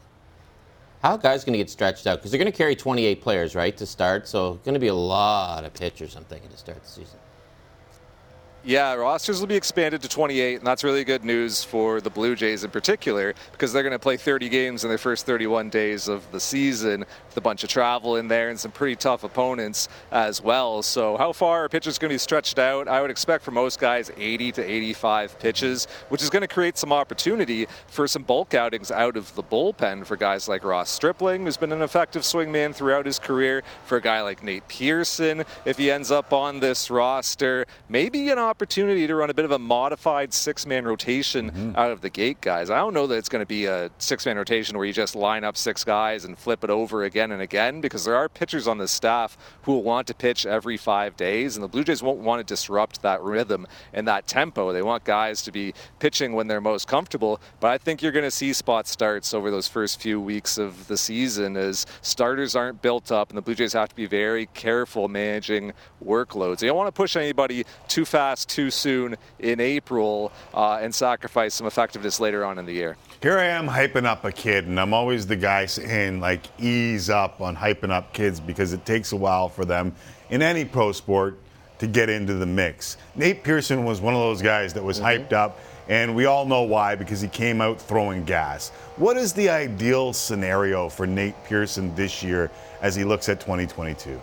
How guys going to get stretched out? Because they're going to carry 28 players, right, to start. So going to be a lot of pitchers, I'm thinking, to start the season. Yeah, rosters will be expanded to 28, and that's really good news for the Blue Jays in particular because they're going to play 30 games in their first 31 days of the season a bunch of travel in there and some pretty tough opponents as well. So, how far are pitchers going to be stretched out? I would expect for most guys 80 to 85 pitches, which is going to create some opportunity for some bulk outings out of the bullpen for guys like Ross Stripling, who's been an effective swingman throughout his career, for a guy like Nate Pearson, if he ends up on this roster, maybe an opportunity to run a bit of a modified six-man rotation Mm-hmm. out of the gate, guys. I don't know that it's going to be a six-man rotation where you just line up six guys and flip it over again and again, because there are pitchers on the staff who will want to pitch every five days, and the Blue Jays won't want to disrupt that rhythm and that tempo. They want guys to be pitching when they're most comfortable. But I think you're going to see spot starts over those first few weeks of the season as starters aren't built up, and the Blue Jays have to be very careful managing workloads. They don't want to push anybody too fast, too soon in April, uh, and sacrifice some effectiveness later on in the year. Here I am hyping up a kid, and I'm always the guy saying, like, ease up on hyping up kids because it takes a while for them in any pro sport to get into the mix. Nate Pearson was one of those guys that was mm-hmm. hyped up, and we all know why because he came out throwing gas. What is the ideal scenario for Nate Pearson this year as he looks at 2022?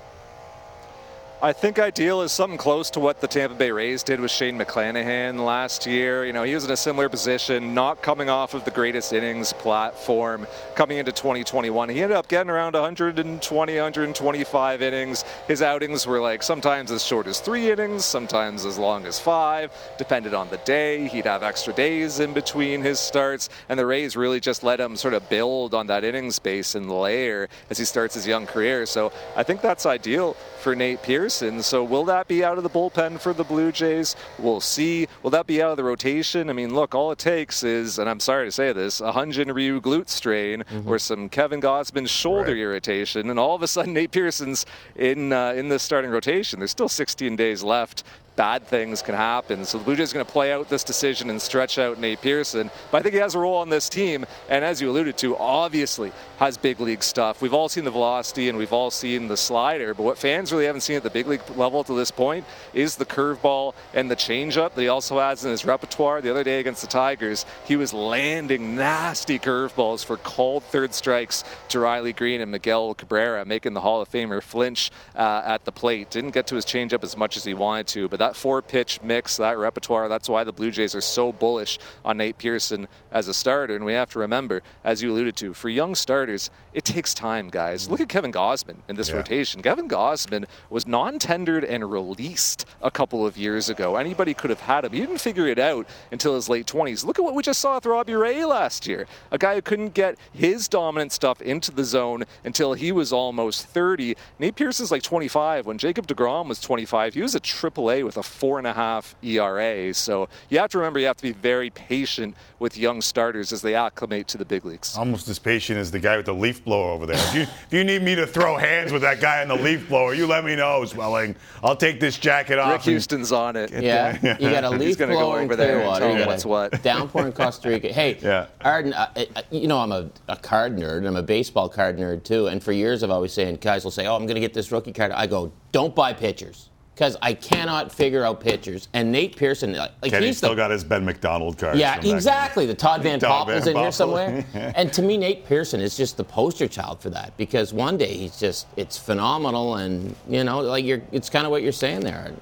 I think ideal is something close to what the Tampa Bay Rays did with Shane McClanahan last year. You know, he was in a similar position, not coming off of the greatest innings platform coming into 2021. He ended up getting around 120, 125 innings. His outings were like sometimes as short as three innings, sometimes as long as five, depended on the day. He'd have extra days in between his starts, and the Rays really just let him sort of build on that innings base and layer as he starts his young career. So I think that's ideal for Nate Pearson. So will that be out of the bullpen for the Blue Jays? We'll see. Will that be out of the rotation? I mean, look, all it takes is, and I'm sorry to say this, a Hyun Jin Ryu glute strain or some Kevin Gausman shoulder irritation, and all of a sudden Nate Pearson's in uh, in the starting rotation. There's still 16 days left bad things can happen. So the Blue Jays are going to play out this decision and stretch out Nate Pearson. But I think he has a role on this team, and as you alluded to, obviously has big league stuff. We've all seen the velocity and we've all seen the slider, but what fans really haven't seen at the big league level to this point is the curveball and the changeup that he also has in his repertoire. The other day against the Tigers, he was landing nasty curveballs for called third strikes to Riley Greene and Miguel Cabrera, making the Hall of Famer flinch uh, at the plate. Didn't get to his changeup as much as he wanted to, but that four pitch mix, that repertoire, that's why the Blue Jays are so bullish on Nate Pearson as a starter. And we have to remember, as you alluded to, for young starters, it takes time, guys. Look at Kevin Gausman in this Yeah. rotation. Kevin Gausman was non tendered and released a couple of years ago. Anybody could have had him. He didn't figure it out until his late 20s. Look at what we just saw with Robbie Ray last year. A guy who couldn't get his dominant stuff into the zone until he was almost 30. Nate Pearson's like 25. When Jacob DeGrom was 25, he was a AAA with a four and a half ERA. So you have to remember you have to be very patient with young starters as they acclimate to the big leagues. Almost as patient as the guy with the leaf blower over there. If you, if you need me to throw hands with that guy in the leaf blower, you let me know, Zwelling. I'll take this jacket off. Rick Houston's on it. Yeah, you got a *laughs* He's leaf gonna go blower in over there and Clearwater. tell You got what's a what. downpour in Costa Rica. Hey, *laughs* Yeah. Arden, uh, uh, you know I'm a, a card nerd. I'm a baseball card nerd too. And for years I've always saying guys will say, "Oh, I'm going to get this rookie card." I go, "Don't buy pitchers." Because I cannot figure out pitchers, and Nate Pearson, like Kenny he's still the got his Ben McDonald card. yeah, exactly. The Todd Van Van in here somewhere. *laughs* and to me, Nate Pearson is just the poster child for that because one day he's just it's phenomenal, and you know, like you're it's kind of what you're saying there.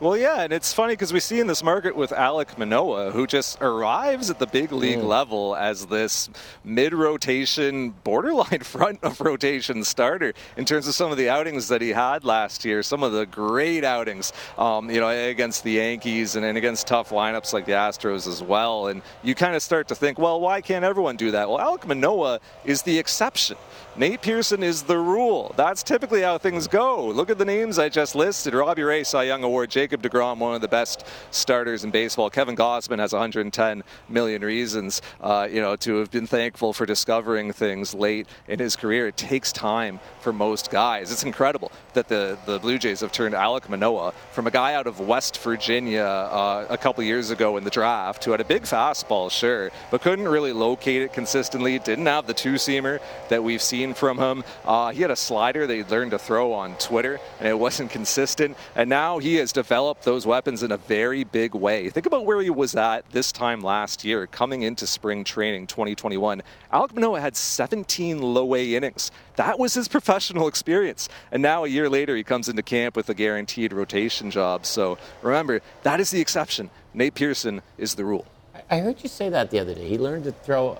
Well, yeah, and it's funny because we see in this market with Alek Manoah, who just arrives at the big league level as this mid-rotation, borderline *laughs* front of rotation starter in terms of some of the outings that he had last year. Some of the great outings, um, you know, against the Yankees and, and against tough lineups like the Astros as well. And you kind of start to think, well, why can't everyone do that? Well, Alek Manoah is the exception. Nate Pearson is the rule. That's typically how things go. Look at the names I just listed. Robbie Ray, Cy Young Award. Jacob DeGrom, one of the best starters in baseball. Kevin Gausman has 110 million reasons, uh, you know, to have been thankful for discovering things late in his career. It takes time for most guys. It's incredible that the, the Blue Jays have turned Alek Manoah from a guy out of West Virginia uh, a couple years ago in the draft who had a big fastball, sure, but couldn't really locate it consistently. Didn't have the two seamer that we've seen from him. Uh, he had a slider he learned to throw on Twitter, and it wasn't *laughs* consistent. And now he has developed those weapons in a very big way. Think about where he was at this time last year, coming into spring training 2021. Alek Manoah had 17 low A innings. That was his *laughs* professional experience. And now a year later, he comes into camp with a guaranteed rotation job. So remember, that is the exception. Nate Pearson is the rule. I heard you say that the other day. He learned to throw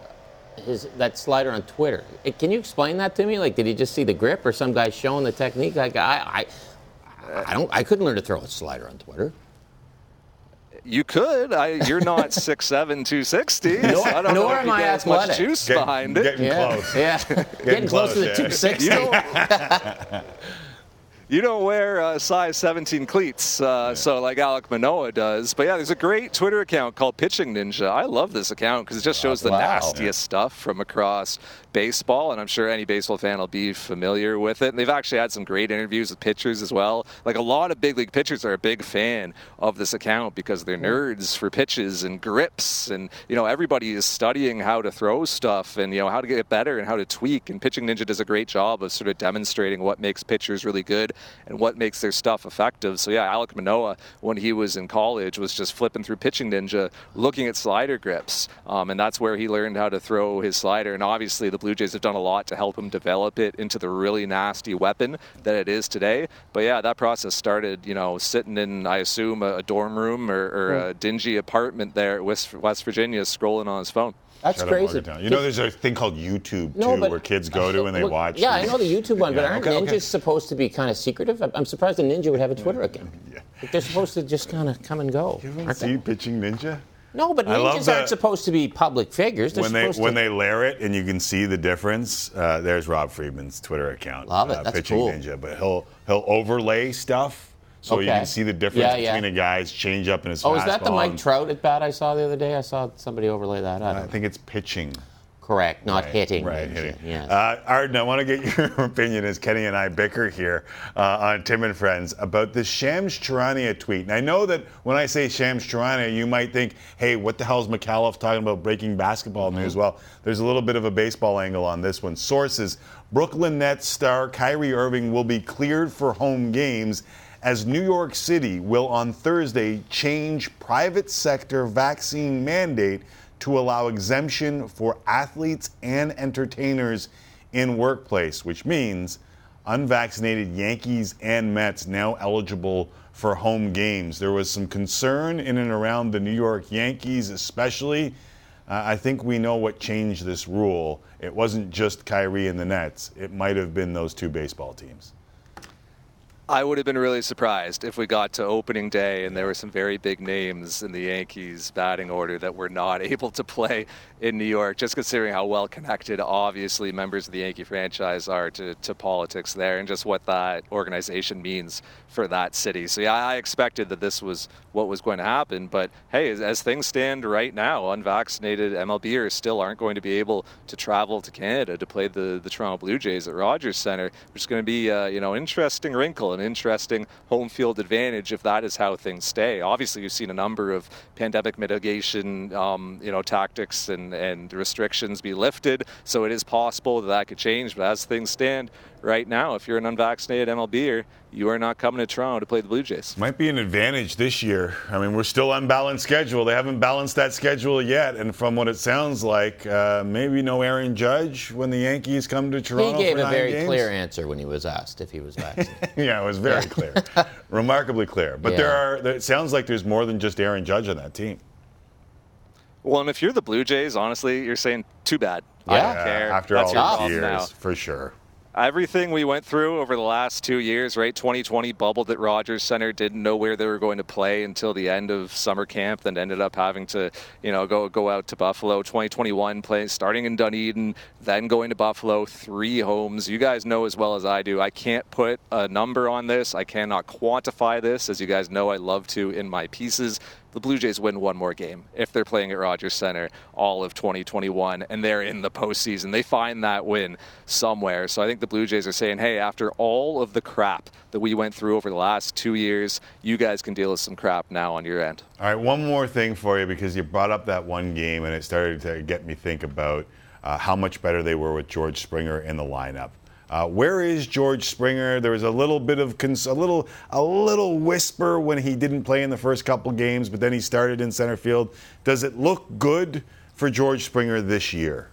his that slider on Twitter. Eh, Can you explain that to me? Like, did he just see the grip, or some guy showing the technique? Like, I, I, I don't. I couldn't learn to throw a slider on Twitter. You could. I, you're not *laughs* 6'7", 260. Nor- so I don't know nor if am you I get as much juice Get- behind it. getting Yeah. close. Yeah. *laughs* Getting, close to the yeah. 260. You don't, *laughs* you don't wear uh, size 17 cleats, uh, so like Alek Manoah does. But yeah, there's a great Twitter account called Pitching Ninja. I love this account because it just shows the Wow. nastiest stuff from across baseball, and I'm sure any baseball fan will be familiar with it. And they've actually had some great interviews with pitchers as well. Like a lot of big league pitchers are a big fan of this account because they're nerds for pitches and grips, and you know everybody is studying how to throw stuff and you know how to get better and how to tweak. And Pitching Ninja does a great job of sort of demonstrating what makes pitchers really good and what makes their stuff effective. So yeah, Alek Manoah, when he was in college, was just flipping through Pitching Ninja, looking at slider grips, um, and that's where he learned how to throw his slider. And obviously, the Blue Jays have done a lot to help him develop it into the really nasty weapon that it is today. But yeah, that process started, you know, sitting in, I assume, a, dorm room or, or a dingy apartment there at West, West Virginia, scrolling on his phone. That's Shut crazy. You know, there's a thing called YouTube No, too, but- where kids go to and they Well, watch. Yeah, I know the YouTube one, but Yeah, aren't okay, ninjas okay. supposed to be kind of secretive? I'm- surprised a ninja would have a Twitter account. Like, they're supposed to just kind of come and go. aren't See they? pitching ninja. No, but ninjas aren't supposed to be public figures. They're when they when to. they layer it and you can see the difference. Uh, there's Rob Friedman's Twitter account. Love it. Uh, That's pitching cool. ninja, but he'll he'll overlay stuff so you can see the difference Yeah, yeah. between a guy's change up and his fastball. oh, is that the Mike Trout at bat I saw the other day? I saw somebody overlay that. I, I think it's pitching. Correct, not Right, hitting. Right, hitting. Yes. Uh, Arden, I want to get *laughs* your opinion as Kenny and I bicker here uh, on Tim and Friends about the Shams Charania tweet. And I know that when I say Shams Charania, you might think, hey, what the hell is Micallef talking about breaking basketball news? Mm-hmm. Well, there's a little bit of a baseball angle on this one. Sources Brooklyn Nets star Kyrie Irving will be cleared for home games as New York City will on Thursday change private sector vaccine mandate to allow exemption for athletes and entertainers in workplace, which means unvaccinated Yankees and Mets now eligible for home games. There was some concern in and around the New York Yankees, especially. Uh, I think we know what changed this rule. It wasn't just Kyrie and the Nets, it might have been those two baseball teams. I would have been really surprised if we got to opening day and there were some very big names in the Yankees batting order that were not *laughs* able to play in New York, just considering how well connected, obviously, members of the Yankee franchise are to, to politics there and just what that organization means for that city. So, yeah, I expected that this was what was going to happen. But hey, as, as things stand right now, unvaccinated MLBers still aren't going to be able to travel to Canada to play the, the Toronto Blue Jays at Rogers Center, which is going to be, uh, you know, an interesting wrinkle, an interesting home field advantage if that is how things stay. Obviously, you've seen a number of pandemic mitigation, um, you know, tactics and, and restrictions be lifted, so it is possible that that could change. But as things stand right now, if you're an unvaccinated MLBer, you are not coming to Toronto to play the Blue Jays. Might be an advantage this year. I mean, we're still unbalanced schedule. They haven't balanced that schedule yet, and from what it sounds like, uh, maybe no Aaron Judge when the Yankees come to Toronto. he Toronto. gave for a very games. clear answer when he was asked if he was vaccinated. *laughs* yeah, it was very clear, remarkably clear. But there are. It sounds like there's more than just Aaron Judge on that team. Well, and if you're the Blue Jays, honestly, you're saying too bad. I don't Yeah, care. After That's all these years, now. for sure. Everything we went through over the last two years, right? 2020 bubbled at Rogers Center, didn't know where they were going to play until the end of summer camp, then ended up having to, you know, go go out to Buffalo. 2021 play starting in Dunedin, then going to Buffalo, three homes. You guys know as well as I do. I can't put a number on this. I cannot quantify this, as you guys know I love to in my pieces the Blue Jays win one more game if they're playing at Rogers Center all of 2021 and they're in the postseason. They find that win somewhere. So I think the Blue Jays are saying, hey, after all of the crap that we went through over the last two years, you guys can deal with some crap now on your end. All right, one more thing for you because you brought up that one game and it started to get me think about uh, how much better they were with George Springer in the lineup. Uh, where is George Springer? There was a little bit of cons- a little a little whisper when he didn't play in the first couple games, but then he started in center field. Does it look good for George Springer this year?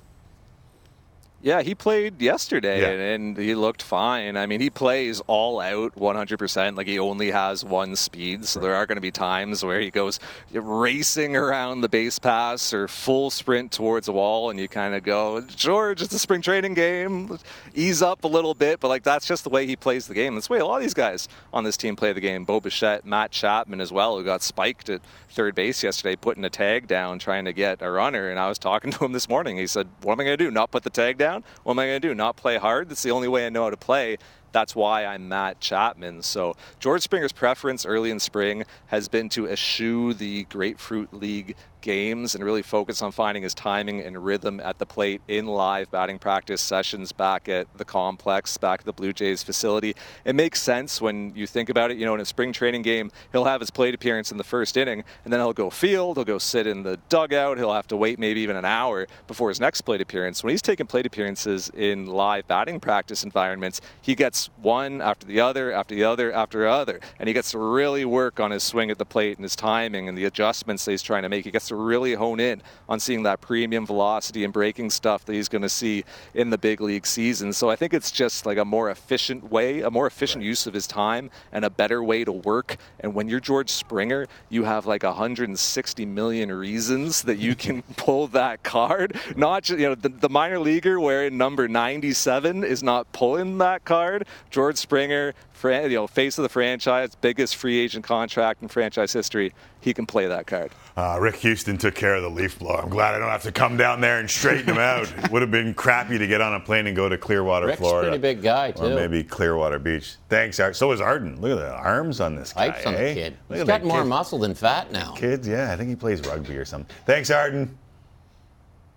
Yeah, he played yesterday Yeah. and, and he looked fine. I mean, he plays all out 100%. Like he only has one speed, so there are going to be times where he goes racing around the base pass or full sprint towards a wall, and you kind of go, George, it's a spring training game. Ease up a little bit, but like that's just the way he plays the game. That's the way a lot of these guys on this team play the game. Bo Bichette, Matt Chapman as well, who got spiked at third base yesterday, putting a tag down, trying to get a runner. And I was talking *laughs* to him this morning. He said, "What am I going to do? Not put the tag down? What am I going to do? Not play hard? That's the only way I know how to play." That's why I'm Matt Chapman. So George Springer's preference early in spring has been to eschew the Grapefruit League games and really focus on finding his timing and rhythm at the plate in live batting practice sessions back at the complex, back at the Blue Jays facility. It makes sense when you think about it. You know, in a spring training game, he'll have his plate appearance in the first inning, and then he'll go field, he'll go sit in the dugout, he'll have to wait maybe even an hour before his next plate appearance. When he's taking plate appearances in live batting practice environments, he gets one after the other, after the other, after the other, and he gets to really work on his swing at the plate and his timing and the adjustments that he's trying to make. He gets to really hone in on seeing that premium velocity and breaking stuff that he's going to see in the big league season. So I think it's just like a more efficient way, a more efficient use of his time, and a better way to work. And when you're George Springer, you have like 160 million reasons that you can *laughs* pull that card. Not just you know the, the minor leaguer wearing number 97 is not pulling that card. George Springer, you know, face of the franchise, biggest free agent contract in franchise history. He can play that card. Uh, Rick Houston took care of the leaf blower. I'm glad I don't have to come down there and straighten him out. *laughs* It would have been crappy to get on a plane and go to Clearwater, Florida. Rick's Florida. pretty big guy, too. Or maybe Clearwater Beach. Thanks, Art. So is Arden. Look at the arms on this guy. Pipes on the eh? kid. Look He's at got more kid. muscle than fat now. Kids, yeah, I think he plays rugby or something. Thanks, Arden.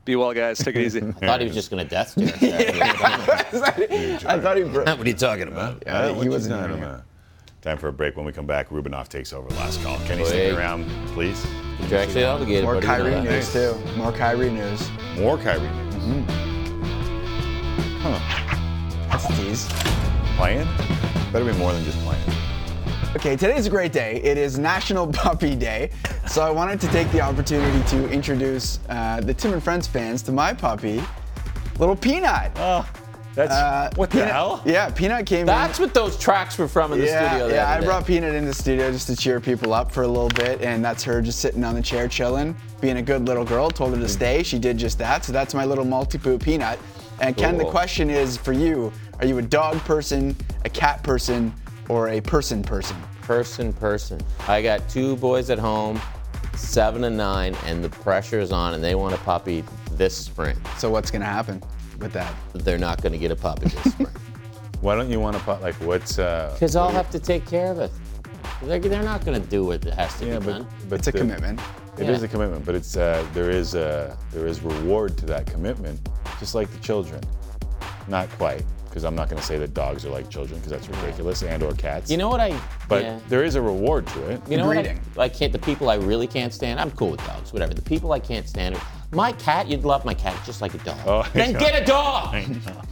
Be well, guys. Take it easy. *laughs* I thought he was just going to death stare. *laughs* I thought he broke. what are you talking about? Yeah, Uh, he wasn't you- even I don't here. Time for a break. When we come back, Rubinoff takes over. Last call. Kenny, Wait. stick around, please. Contractually obligated. More buddy, you know Kyrie that. news too. More Kyrie news. More Kyrie. news. Huh. That's a tease. Playing? Better be more than just playing. Okay, today's a great day. It is National *laughs* Puppy Day. So I wanted to take the opportunity to introduce uh, the Tim and Friends fans to my puppy, Little Peanut. Oh, that's Uh, what the Peanut- hell? Yeah, Peanut came That's in. what those tracks were from in the yeah, studio. the yeah, other I day. brought Peanut in the studio just to cheer people up for a little bit, and that's her just sitting on the chair chilling, being a good little girl. Told her to stay. She did just that. So that's my little maltipoo Peanut. And Ken, the Cool. question is for you: Are you a dog person, a cat person, or a person person? person, person. I got two boys at home, seven and nine, and the pressure is on, and they want a puppy this spring. So what's gonna happen with that? They're not going to get a puppy this *laughs* spring Why don't you want to put like what's? uh because I'll have to take care of it. They're, they're not going to do what has to Yeah, be but, done. but It's a the- commitment. It is Yeah. a commitment, but it's uh, there is uh, there is reward to that commitment, just like the children. Not quite, because I'm not going to say that dogs are like children, because that's ridiculous, and or cats. You know what I? but yeah. there is a reward to it. You know Breeding. what? I, I can't. The people I really can't stand. I'm cool with dogs, whatever. The people I can't stand. Are, my cat, you'd love my cat just like a dog. Oh, then get a dog. I know.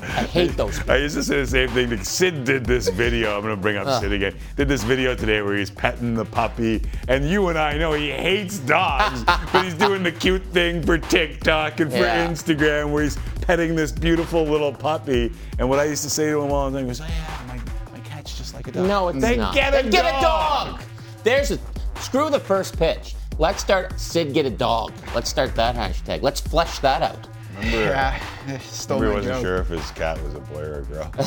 I hate those. People. I used to say the same thing. Sid did this video. I'm going to bring up Ugh. Sid again. Did this video today where he's petting the puppy, and you and I know he hates dogs, *laughs* but he's doing the cute thing for TikTok and for Yeah. Instagram where he's petting this beautiful little puppy. And what I used to say to him all the time was, "Oh yeah, my, my cat's just like a dog." No, it's then not. Get a Then get a dog. There's a screw the first pitch. Let's start Sid get a dog. Let's start that hashtag. Let's flesh that out. Remember, Yeah, *laughs* stole remember he my wasn't joke. sure if his cat was a boy or a girl. *laughs*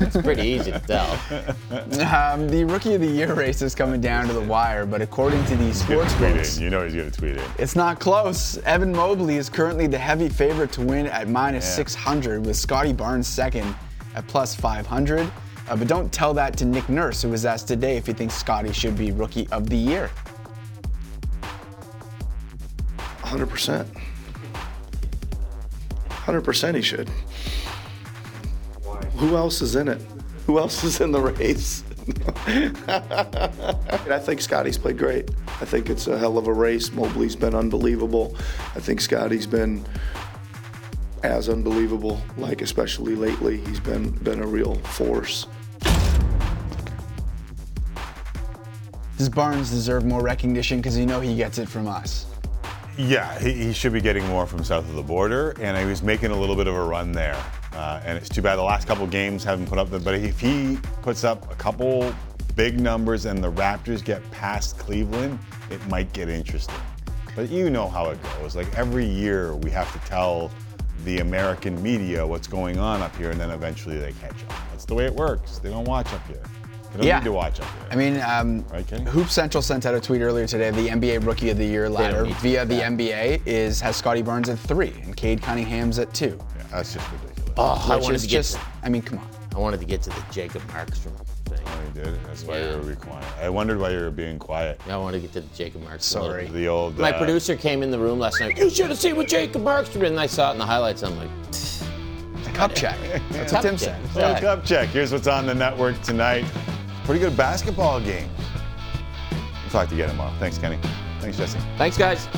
It's pretty easy to tell. *laughs* Um, the Rookie of the Year race is coming down to the wire, but according to the He's sports books, it. You know he's going to tweet it. it's not close. Evan Mobley is currently the heavy favorite to win at minus Yeah. 600, with Scotty Barnes second at plus 500. Uh, but don't tell that to Nick Nurse, who was asked today if he thinks Scotty should be Rookie of the Year. 100%. 100% he should. Who else is in it? Who else is in the race? *laughs* I think Scotty's played great. I think it's a hell of a race. Mobley's been unbelievable. I think Scotty's been as unbelievable, like especially lately. He's been been a real force. Does Barnes deserve more recognition? Because you know he gets it from us. Yeah, he, he should be getting more from south of the border, and he was making a little bit of a run there. Uh, and it's too bad the last couple games haven't put up the. But if he puts up a couple big numbers and the Raptors get past Cleveland, it might get interesting. But you know how it goes. Like every year, we have to tell the American media what's going on up here, and then eventually they catch up. That's the way it works. They don't watch up here. They don't Yeah. need to watch up here. I mean, um, Hoop Central sent out a tweet earlier today. The NBA Rookie of the Year ladder need to via the NBA is has Scotty Barnes at three and Cade Cunningham's at two. Yeah, that's just ridiculous. Oh, I wanted is to get just, to- I mean, come on. I wanted to get to the Jacob Markstrom thing. Oh, you did. That's why Yeah. you were quiet. I wondered why you were being quiet. Yeah, I wanted to get to the Jacob Markstrom. Sorry. The old. My uh, producer came in the room last night. You should have seen what Jacob Markstrom did. And I saw it in the highlights. I'm like, Cup check. *laughs* That's Cup what Tim check. said. Little cup check. Here's what's on the network tonight. Pretty good basketball game. We'll talk to you again tomorrow. Thanks, Kenny. Thanks, Jesse. thanks, guys.